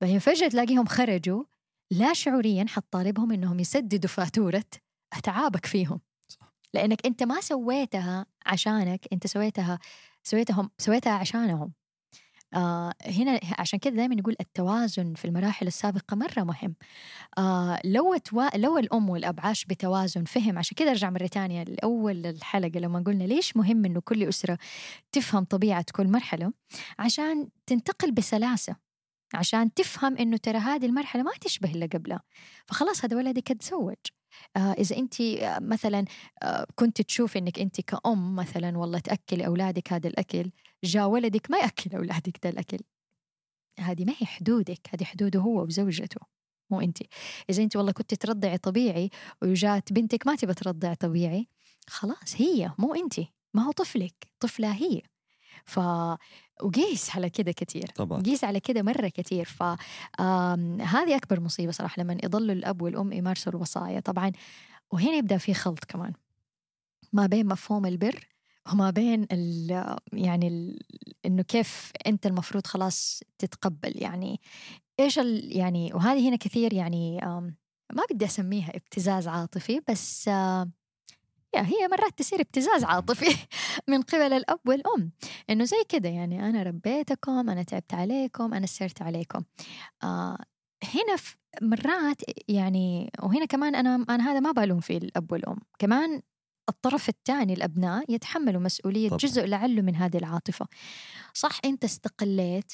فهي فجأة تلاقيهم خرجوا لا شعوريا حتطالبهم إنهم يسددوا فاتورة. أتعابك فيهم. صح. لأنك أنت ما سويتها عشانك أنت سويتها سويتهم سويتها عشانهم. آه هنا عشان كذا دائما يقول التوازن في المراحل السابقة مرة مهم. آه لو توا... لو الأم والاب عاش بتوازن فهم. عشان كذا أرجع مرة ثانية لأول الحلقة لما قلنا ليش مهم إنه كل أسرة تفهم طبيعة كل مرحلة؟ عشان تنتقل بسلاسة. عشان تفهم إنه ترى هذه المرحلة ما تشبه اللي قبلها. فخلاص هذا ولدك تزوج. آه إذا انت آه، مثلا آه كنت تشوف إنك انت كأم مثلا والله تأكلي أولادك هذا الأكل جاء ولدك ما يأكل أولادك ده الأكل. هذه ما هي حدودك هذه حدوده هو وزوجته مو انت. إذا انت والله كنت ترضعي طبيعي وجات بنتك ما تبى ترضع طبيعي خلاص هي مو انت ما هو طفلك طفلة هي. ف وقيس على كده كثير طبعا. قيس على كده مرة كثير فهذه أكبر مصيبة صراحة لما يضلوا الأب والأم يمارسوا الوصايا. طبعا وهنا يبدأ في خلط كمان. ما بين مفهوم البر وما بين ال يعني ال إنه كيف أنت المفروض خلاص تتقبل. يعني إيش ال يعني وهذه هنا كثير يعني ما بدي أسميها ابتزاز عاطفي بس يا هي مرات تصير ابتزاز عاطفي (laughs) من قبل الأب والأم. إنه زي كده يعني أنا ربيتكم أنا تعبت عليكم أنا سرت عليكم. آه هنا في مرات يعني وهنا كمان أنا أنا هذا ما بلوم في الأب والأم. كمان الطرف الثاني الأبناء يتحملوا مسؤولية طبعاً. جزء لعله من هذه العاطفة. صح أنت استقليت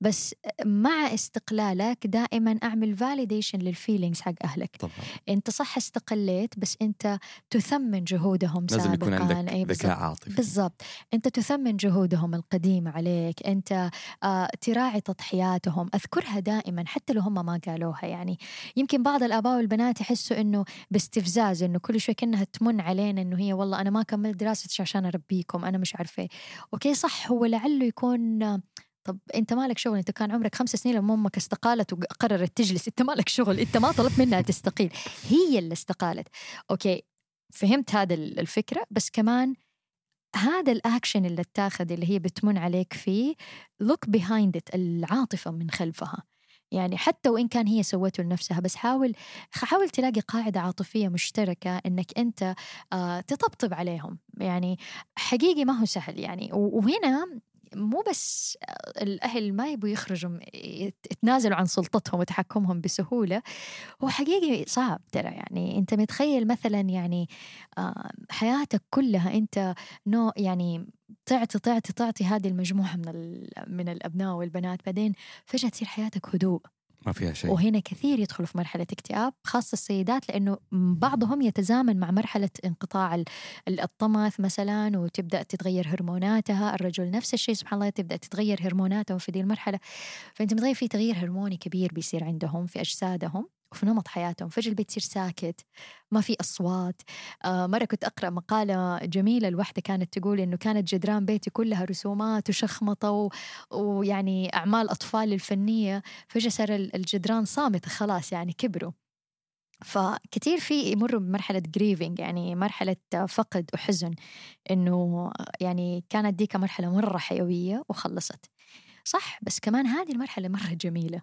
بس مع استقلالك دائما أعمل validation لل feelings حق أهلك. طبعا. أنت صح استقليت بس أنت تثمن جهودهم لازم سابقا. يكون عندك إي بالضبط. ذكاء عاطفي. بالضبط. أنت تثمن جهودهم القديمة عليك. أنت آه تراعي تضحياتهم. أذكرها دائما حتى لو هم ما قالوها يعني. يمكن بعض الآباء والبنات يحسوا إنه باستفزاز إنه كل شوي كأنها تمن علينا إنه هي والله أنا ما كملت دراستي عشان أربيكم أنا مش عارفة إيه. okay صح هو لعله يكون طب أنت مالك شغل؟ أنت كان عمرك خمس سنين لما أمك استقالت وقررت تجلس. أنت مالك شغل؟ أنت ما طلبت منها تستقيل. هي اللي استقالت. okay فهمت هذا الفكرة. بس كمان هذا الأكشن اللي اتاخذ اللي هي بتمن عليك فيه look behind it العاطفة من خلفها. يعني حتى وإن كان هي سوته لنفسها بس حاول حاول تلاقي قاعدة عاطفية مشتركة إنك أنت آه تطبطب عليهم. يعني حقيقي ما هو سهل يعني. وهنا مو بس الأهل ما يبوا يخرجوا يتنازلوا عن سلطتهم وتحكمهم بسهولة. هو حقيقي صعب ترى يعني. أنت متخيل مثلا يعني آه، حياتك كلها أنت نوع يعني تعطي تعطي تعطي هذه المجموعة من من الأبناء والبنات بعدين فجأة تصير حياتك هدوء. ما فيها شيء. وهنا كثير يدخلوا في مرحلة اكتئاب خاصة السيدات لأنه بعضهم يتزامن مع مرحلة انقطاع ال- ال- الطمث مثلا وتبدأ تتغير هرموناتها الرجل نفس الشيء سبحان الله تبدأ تتغير هرموناتهم في دي المرحلة. فأنت متغير في تغيير هرموني كبير بيصير عندهم في أجسادهم. وفي نمط حياتهم فجأة البيت يصير ساكت ما في أصوات. آه مرة كنت أقرأ مقالة جميلة الواحدة كانت تقول إنه كانت جدران بيتي كلها رسومات وشخمطة و... ويعني أعمال أطفال الفنية فجأة صار ال- الجدران صامتة خلاص يعني كبروا. فكتير في يمروا بمرحلة جريفينج يعني مرحلة فقد وحزن إنه يعني كانت ديك مرحلة مرة حيوية وخلصت. صح بس كمان هذه المرحلة مرة جميلة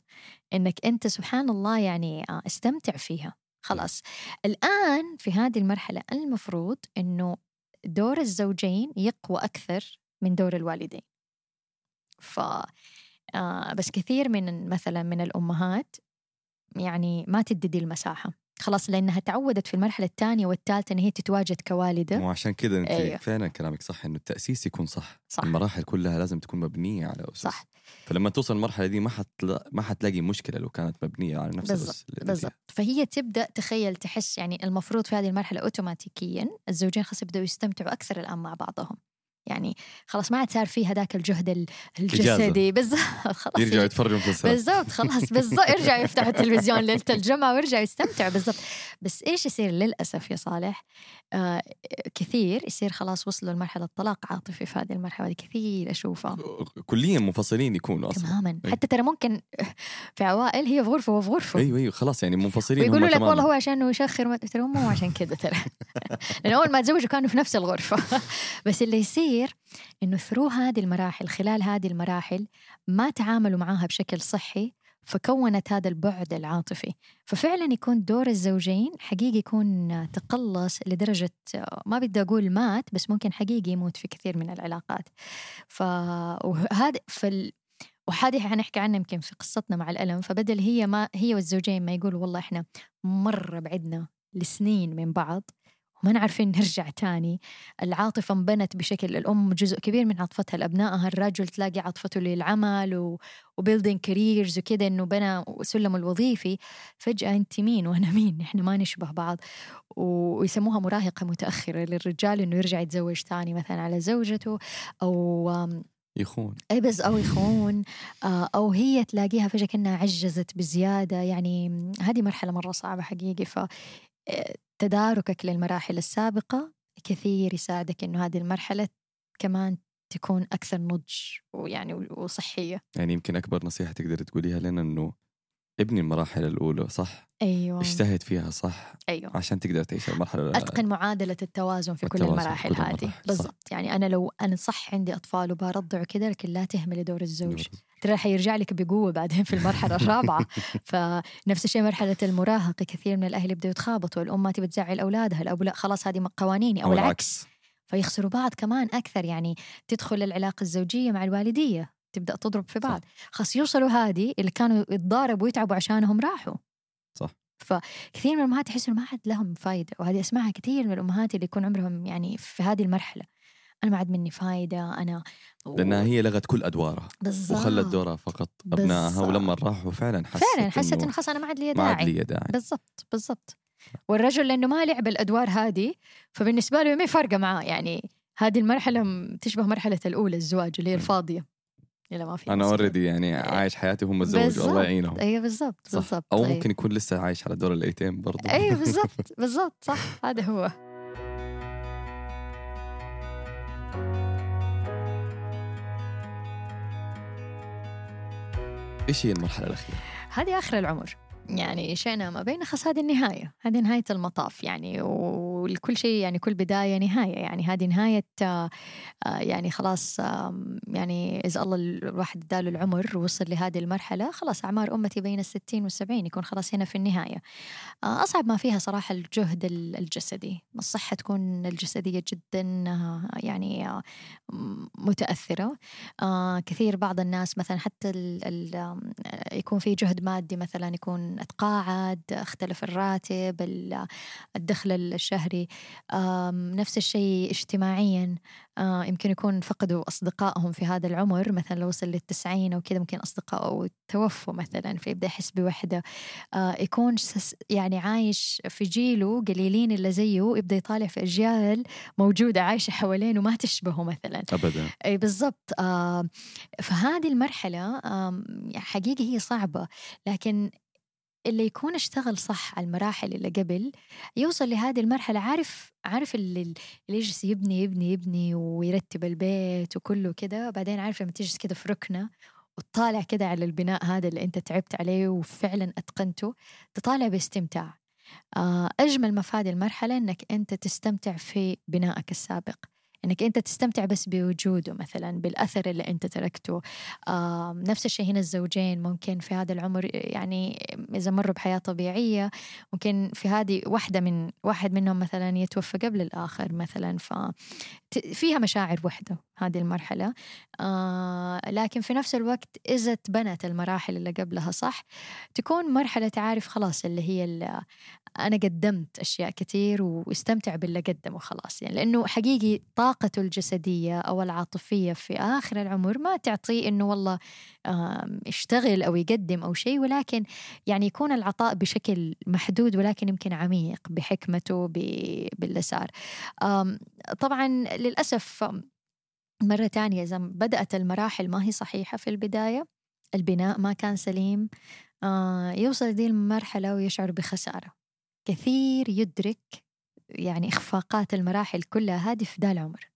إنك أنت سبحان الله يعني آه، استمتع فيها خلاص. الآن في هذه المرحلة المفروض إنه دور الزوجين يقوى أكثر من دور الوالدين. ف آه، بس كثير من مثلا من الأمهات يعني ما تدي دي المساحة. خلاص لأنها تعودت في المرحلة الثانية والثالثة إن هي تتواجد كوالدة. وعشان كذا أنت أيوه. فعلا كلامك صح إنه التأسيس يكون صح. صح. المراحل كلها لازم تكون مبنية على اسس صح. فلما توصل المرحلة دي ما حتلا... ما حتلاقي مشكلة لو كانت مبنية على نفس بالضبط،. بالضبط. فهي تبدأ تخيل تحس يعني المفروض في هذه المرحلة اوتوماتيكيا الزوجين خلاص يبدأوا يستمتعوا أكثر الآن مع بعضهم. يعني خلاص ما عاد صار في هذاك الجهد ال- الجسدي. (laughs) بالضبط خلاص يرجعوا يتفرجوا مسلسلات بالضبط خلاص بالضبط. يرجعوا يفتحوا التلفزيون ليلة الجمعة ويرجعوا يستمتعوا بالضبط. بس إيش يصير للأسف يا صالح؟ آه كثير يصير خلاص وصلوا لمرحلة طلاق عاطفي في هذه المرحلة هذه كثير أشوفها. كليا منفصلين يكونوا أصلا. تماما. أي. حتى ترى ممكن في عوائل هي في غرفه وفي غرفه أيوه أيوه خلاص يعني منفصلين ويقولوا هم لك. والله هو عشان يشخر ترى مو عشان كذا ترى. (laughs) لأن أول ما تزوجوا كانوا في نفس الغرفة. (laughs) بس اللي يصير إنه ثرو هذه المراحل خلال هذه المراحل ما تعاملوا معاها بشكل صحي فكونت هذا البعد العاطفي. ففعلا يكون دور الزوجين حقيقي يكون تقلص لدرجة ما بدي أقول مات بس ممكن حقيقي يموت في كثير من العلاقات. ف وهذا فال وهذه حنحكي عنها يمكن في قصتنا مع الألم. فبدل هي ما هي والزوجين ما يقولوا والله إحنا مرة بعدنا لسنين من بعض وما نعرفين نرجع تاني. العاطفة انبنت بشكل الأم جزء كبير من عاطفتها لأبنائها. الرجل تلاقي عاطفته للعمل و... و building careers وكذا إنه بنى سلمه الوظيفي. فجأة أنت مين وأنا مين؟ إحنا ما نشبه بعض. و- ويسموها مراهقة متأخرة للرجال إنه يرجع يتزوج تاني مثلا على زوجته أو يخون. إي بس أو يخون. آه، أو هي تلاقيها فجأة كأنها عجزت بزيادة. يعني هذه مرحلة مرة صعبة حقيقي. ف تداركك للمراحل السابقة كثير يساعدك إنه هذه المرحلة كمان تكون أكثر نضج ويعني و- وصحية. يعني يمكن أكبر نصيحة تقدر تقوليها لنا إنه ابني المراحل الأولى صح؟ أيوه. اجتهد فيها صح؟ أيوه. عشان تقدر تعيش المرحلة أتقن معادلة التوازن في كل التوازن المراحل كل هذه. المراحل، صح. بالضبط. يعني أنا لو أنا صح عندي أطفال وبرضع وكذا لكن لا تهملي دور الزوج. دور. ترى حيرجع لك بقوة بعدين في المرحلة الرابعة. (laughs) فنفس الشيء مرحلة المراهقة كثير من الأهل يبدأوا يتخابطوا الأم ما تبي تزعل أولادها الأب لا خلاص هذه قوانيني أو, العكس. فيخسروا بعض كمان أكثر يعني تدخل العلاقة الزوجية مع الوالدية تبدأ تضرب في بعض. خلاص يوصلوا هذه اللي كانوا يتضاربوا ويتعبوا عشانهم راحوا. صح. فكثير من الأمهات يحسوا ما عاد لهم فايدة وهذه أسمعها كثير من الأمهات اللي يكون عمرهم يعني في هذه المرحلة. أنا ما عاد مني فايدة أنا لأنها هي لغت كل أدوارها بالضبط وخلت دورها فقط أبنائها. ولما راحوا فعلا حست فعلا حست إنه خلاص أنا ما عاد لي ما عاد داعي لي داعي بالضبط بالضبط والرجل لأنه ما لعب الأدوار هذه فبالنسبة له ما فارقه معاه يعني هذه المرحلة تشبه مرحلة الأولى الزواج اللي هي الفاضية اللي ما في أنا. already يعني عايش حياتي وهم تزوجوا. الله يعينهم أيوه بالضبط. بالضبط أو أيوة. ممكن يكون لسه عايش على دور ال items برضه أيوه بالضبط (laughs) بالضبط صح هذا هو إيش هي المرحلة الأخيرة؟ هذه آخر العمر يعني شئنا ما بين خلاص هذه النهاية هذه نهاية المطاف يعني ولكل شيء يعني كل بداية نهاية. يعني هذه نهاية آه، آه، يعني خلاص يعني إذا الله الواحد اداله العمر ووصل لهذه المرحلة خلاص أعمار أمتي بين الستين والسبعين يكون خلاص هنا في النهاية. آه، أصعب ما فيها صراحة الجهد ال- الجسدي. الصحة تكون الجسدية جدا يعني م- متأثرة. آه، كثير بعض الناس مثلا حتى ال ال آم، آه، يكون في جهد مادي مثلا يكون أتقاعد أختلف الراتب ال- الدخل الشهري آم، نفس الشيء اجتماعيا. آه، يمكن يكون فقدوا أصدقائهم في هذا العمر مثلا لو وصل للتسعين أو كذا ممكن أصدقائه توفوا مثلا فيبدأ يحس بوحدة. آه، يكون يعني عايش في جيله قليلين اللي زيه يبدأ يطالع في أجيال موجودة عايشة حوالينه وما تشبهه مثلا. ابدا. إي بالضبط. آه فهذه المرحلة آم، حقيقي هي صعبة. لكن اللي يكون اشتغل صح على المراحل اللي قبل يوصل لهذه المرحلة. عارف عارف اللي, اللي يجلس يبني يبني يبني ويرتب البيت وكله كده بعدين عارف لما تجلس كده في ركنة وتطالع كده على البناء هذا اللي انت تعبت عليه وفعلا اتقنته تطالع باستمتاع. آه، في هذه المرحلة إنك أنت تستمتع في بنائك السابق. إنك أنت تستمتع بس بوجوده مثلا بالأثر اللي أنت تركته. آه نفس الشيء هنا الزوجين ممكن في هذا العمر يعني إذا مروا بحياة طبيعية ممكن في هذه واحدة من واحد منهم مثلا يتوفى قبل الآخر مثلا ف فيها مشاعر وحدة. هذه المرحلة. آه لكن في نفس الوقت اذا تبنت المراحل اللي قبلها صح؟ تكون مرحلة تعارف خلاص اللي هي اللي أنا قدمت أشياء كثير واستمتع باللي قدمه خلاص. يعني لأنه حقيقي طاقته الجسدية أو العاطفية في آخر العمر ما تعطيه إنه والله يشتغل أو يقدم أو شيء ولكن يعني يكون العطاء بشكل محدود ولكن يمكن عميق بحكمته باللي صار. طبعا للأسف مرة تانية إذا بدأت المراحل ما هي صحيحة في البداية البناء ما كان سليم آه يوصل دي المرحلة ويشعر بخسارة. كثير يدرك يعني إخفاقات المراحل كلها هذه في ذا العمر.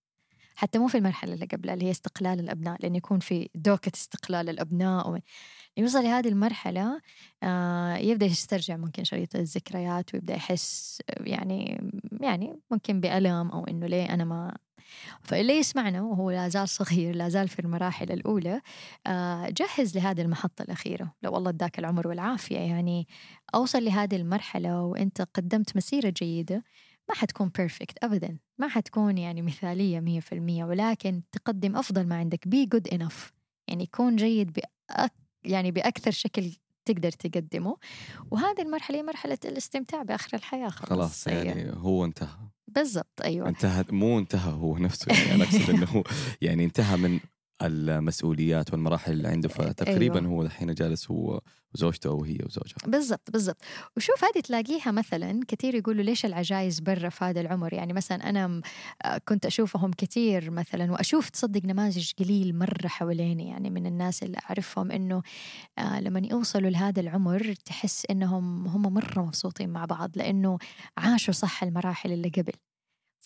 حتى مو في المرحلة اللي قبلها اللي هي استقلال الأبناء لأن يكون في دوكة استقلال الأبناء و... يوصل لهذه المرحلة آه يبدأ يسترجع ممكن شريط الذكريات ويبدأ يحس يعني يعني ممكن بألم أو إنه ليه أنا ما فاللي يسمعنا وهو لا زال صغير لا زال في المراحل الأولى آه، جهز لهذه المحطة الأخيرة. لو الله اداك العمر والعافية يعني أوصل لهذه المرحلة وأنت قدمت مسيرة جيدة ما حتكون perfect أبدا. ما حتكون يعني مثالية مية في المية ولكن تقدم أفضل ما عندك. be good enough يعني يكون جيد بأك يعني بأكثر شكل تقدر تقدمه. وهذه المرحلة هي مرحلة الاستمتاع بآخر الحياة خلاص, خلاص يعني أيوه. هو انتهى. بالضبط أيوه. انتهى مو انتهى هو نفسه يعني أنا أقصد إنه (laughs) يعني انتهى من المسؤوليات والمراحل اللي عنده فتقريبا أيوة. هو الحين جالس هو وزوجته أو هي وزوجها. بالضبط بالضبط. وشوف هذه تلاقيها مثلا كثير يقولوا ليش العجايز برا في هذا العمر؟ يعني مثلا أنا كنت أشوفهم كثير مثلا وأشوف تصدق نماذج قليل مرة حواليني يعني من الناس اللي أعرفهم إنه آه، لما يوصلوا لهذا العمر تحس إنهم هم مرة مبسوطين مع بعض لأنه عاشوا صح المراحل اللي قبل.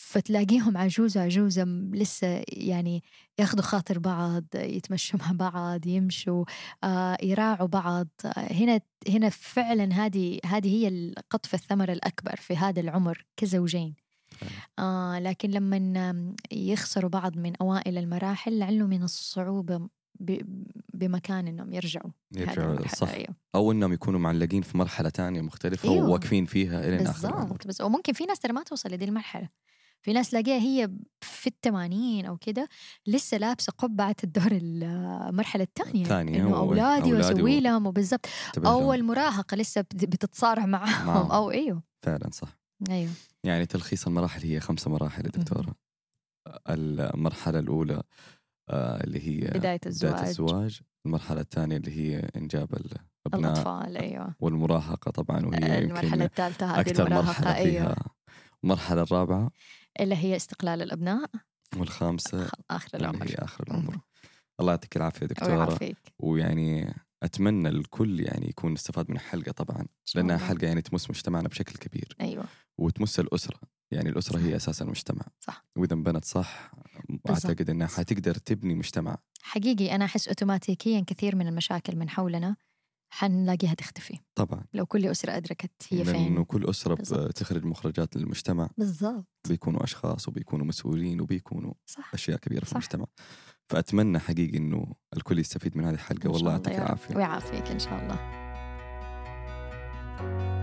فتلاقيهم عجوزة عجوزة لسه يعني ياخذوا خاطر بعض يتمشوا مع بعض يمشوا آه يراعوا بعض. هنا هنا فعلا هذه هذه هي القطف الثمر الأكبر في هذا العمر كزوجين. آه لكن لما يخسروا بعض من أوائل المراحل لعله من الصعوبة بمكان إنهم يرجعوا يرجعوا صح. أيوه. أو إنهم يكونوا معلقين في مرحلة تانية مختلفة أيوه. وواقفين فيها إلى آخر بالضبط بس وممكن في ناس ترى ما توصل لدي المرحلة. في ناس تلاقيها هي في الثمانين أو كده لسه لابسة قبعة الدور المرحلة الثانية الثانية إنه أولادي وأسوي لهم وبالضبط. أو المراهقة لسه بتتصارع معهم أو أيوه. فعلا صح. أيوه. يعني تلخيص المراحل هي خمسة مراحل يا دكتورة. المرحلة الأولى آه، اللي هي بداية الزواج بداية الزواج. المرحلة الثانية اللي هي إنجاب الأبناء الأطفال أيوه. والمراهقة طبعا وهي المرحلة الثالثة هذه أكثر المراهقة مرحلة فيها أيوه. المرحلة الرابعة. اللي هي استقلال الأبناء. والخامسة آخر العمر. هي آخر العمر. الله يعطيك العافية دكتورة. ويعني أتمنى الكل يعني يكون استفاد من الحلقة طبعا لأنها حلقة يعني تمس مجتمعنا بشكل كبير. أيوة. وتمس الأسرة. يعني الأسرة هي أساس المجتمع. صح. وإذا انبنت صح أعتقد أنها حتقدر تبني مجتمع. حقيقي أنا أحس أوتوماتيكيا كثير من المشاكل من حولنا. حنلاقيها تختفي. طبعا. لو كل أسرة أدركت هي فين. لأنه كل أسرة بالزبط. بتخرج مخرجات للمجتمع. بالضبط. بيكونوا أشخاص وبيكونوا مسؤولين وبيكونوا صح. أشياء كبيرة في صح. المجتمع. فأتمنى حقيقي أنه الكل يستفيد من هذه الحلقة. والله يعطيك العافية. ويعافيك إن شاء الله.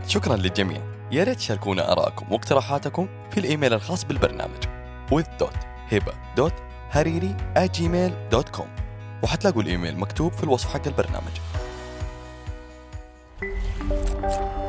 شكرا للجميع. يا ريت تشاركونا آراءكم واقتراحاتكم في الإيميل الخاص بالبرنامج with.hiba.hariri@gmail.com وحتلاقوا الإيميل مكتوب في الوصف حق البرنامج. Thank you.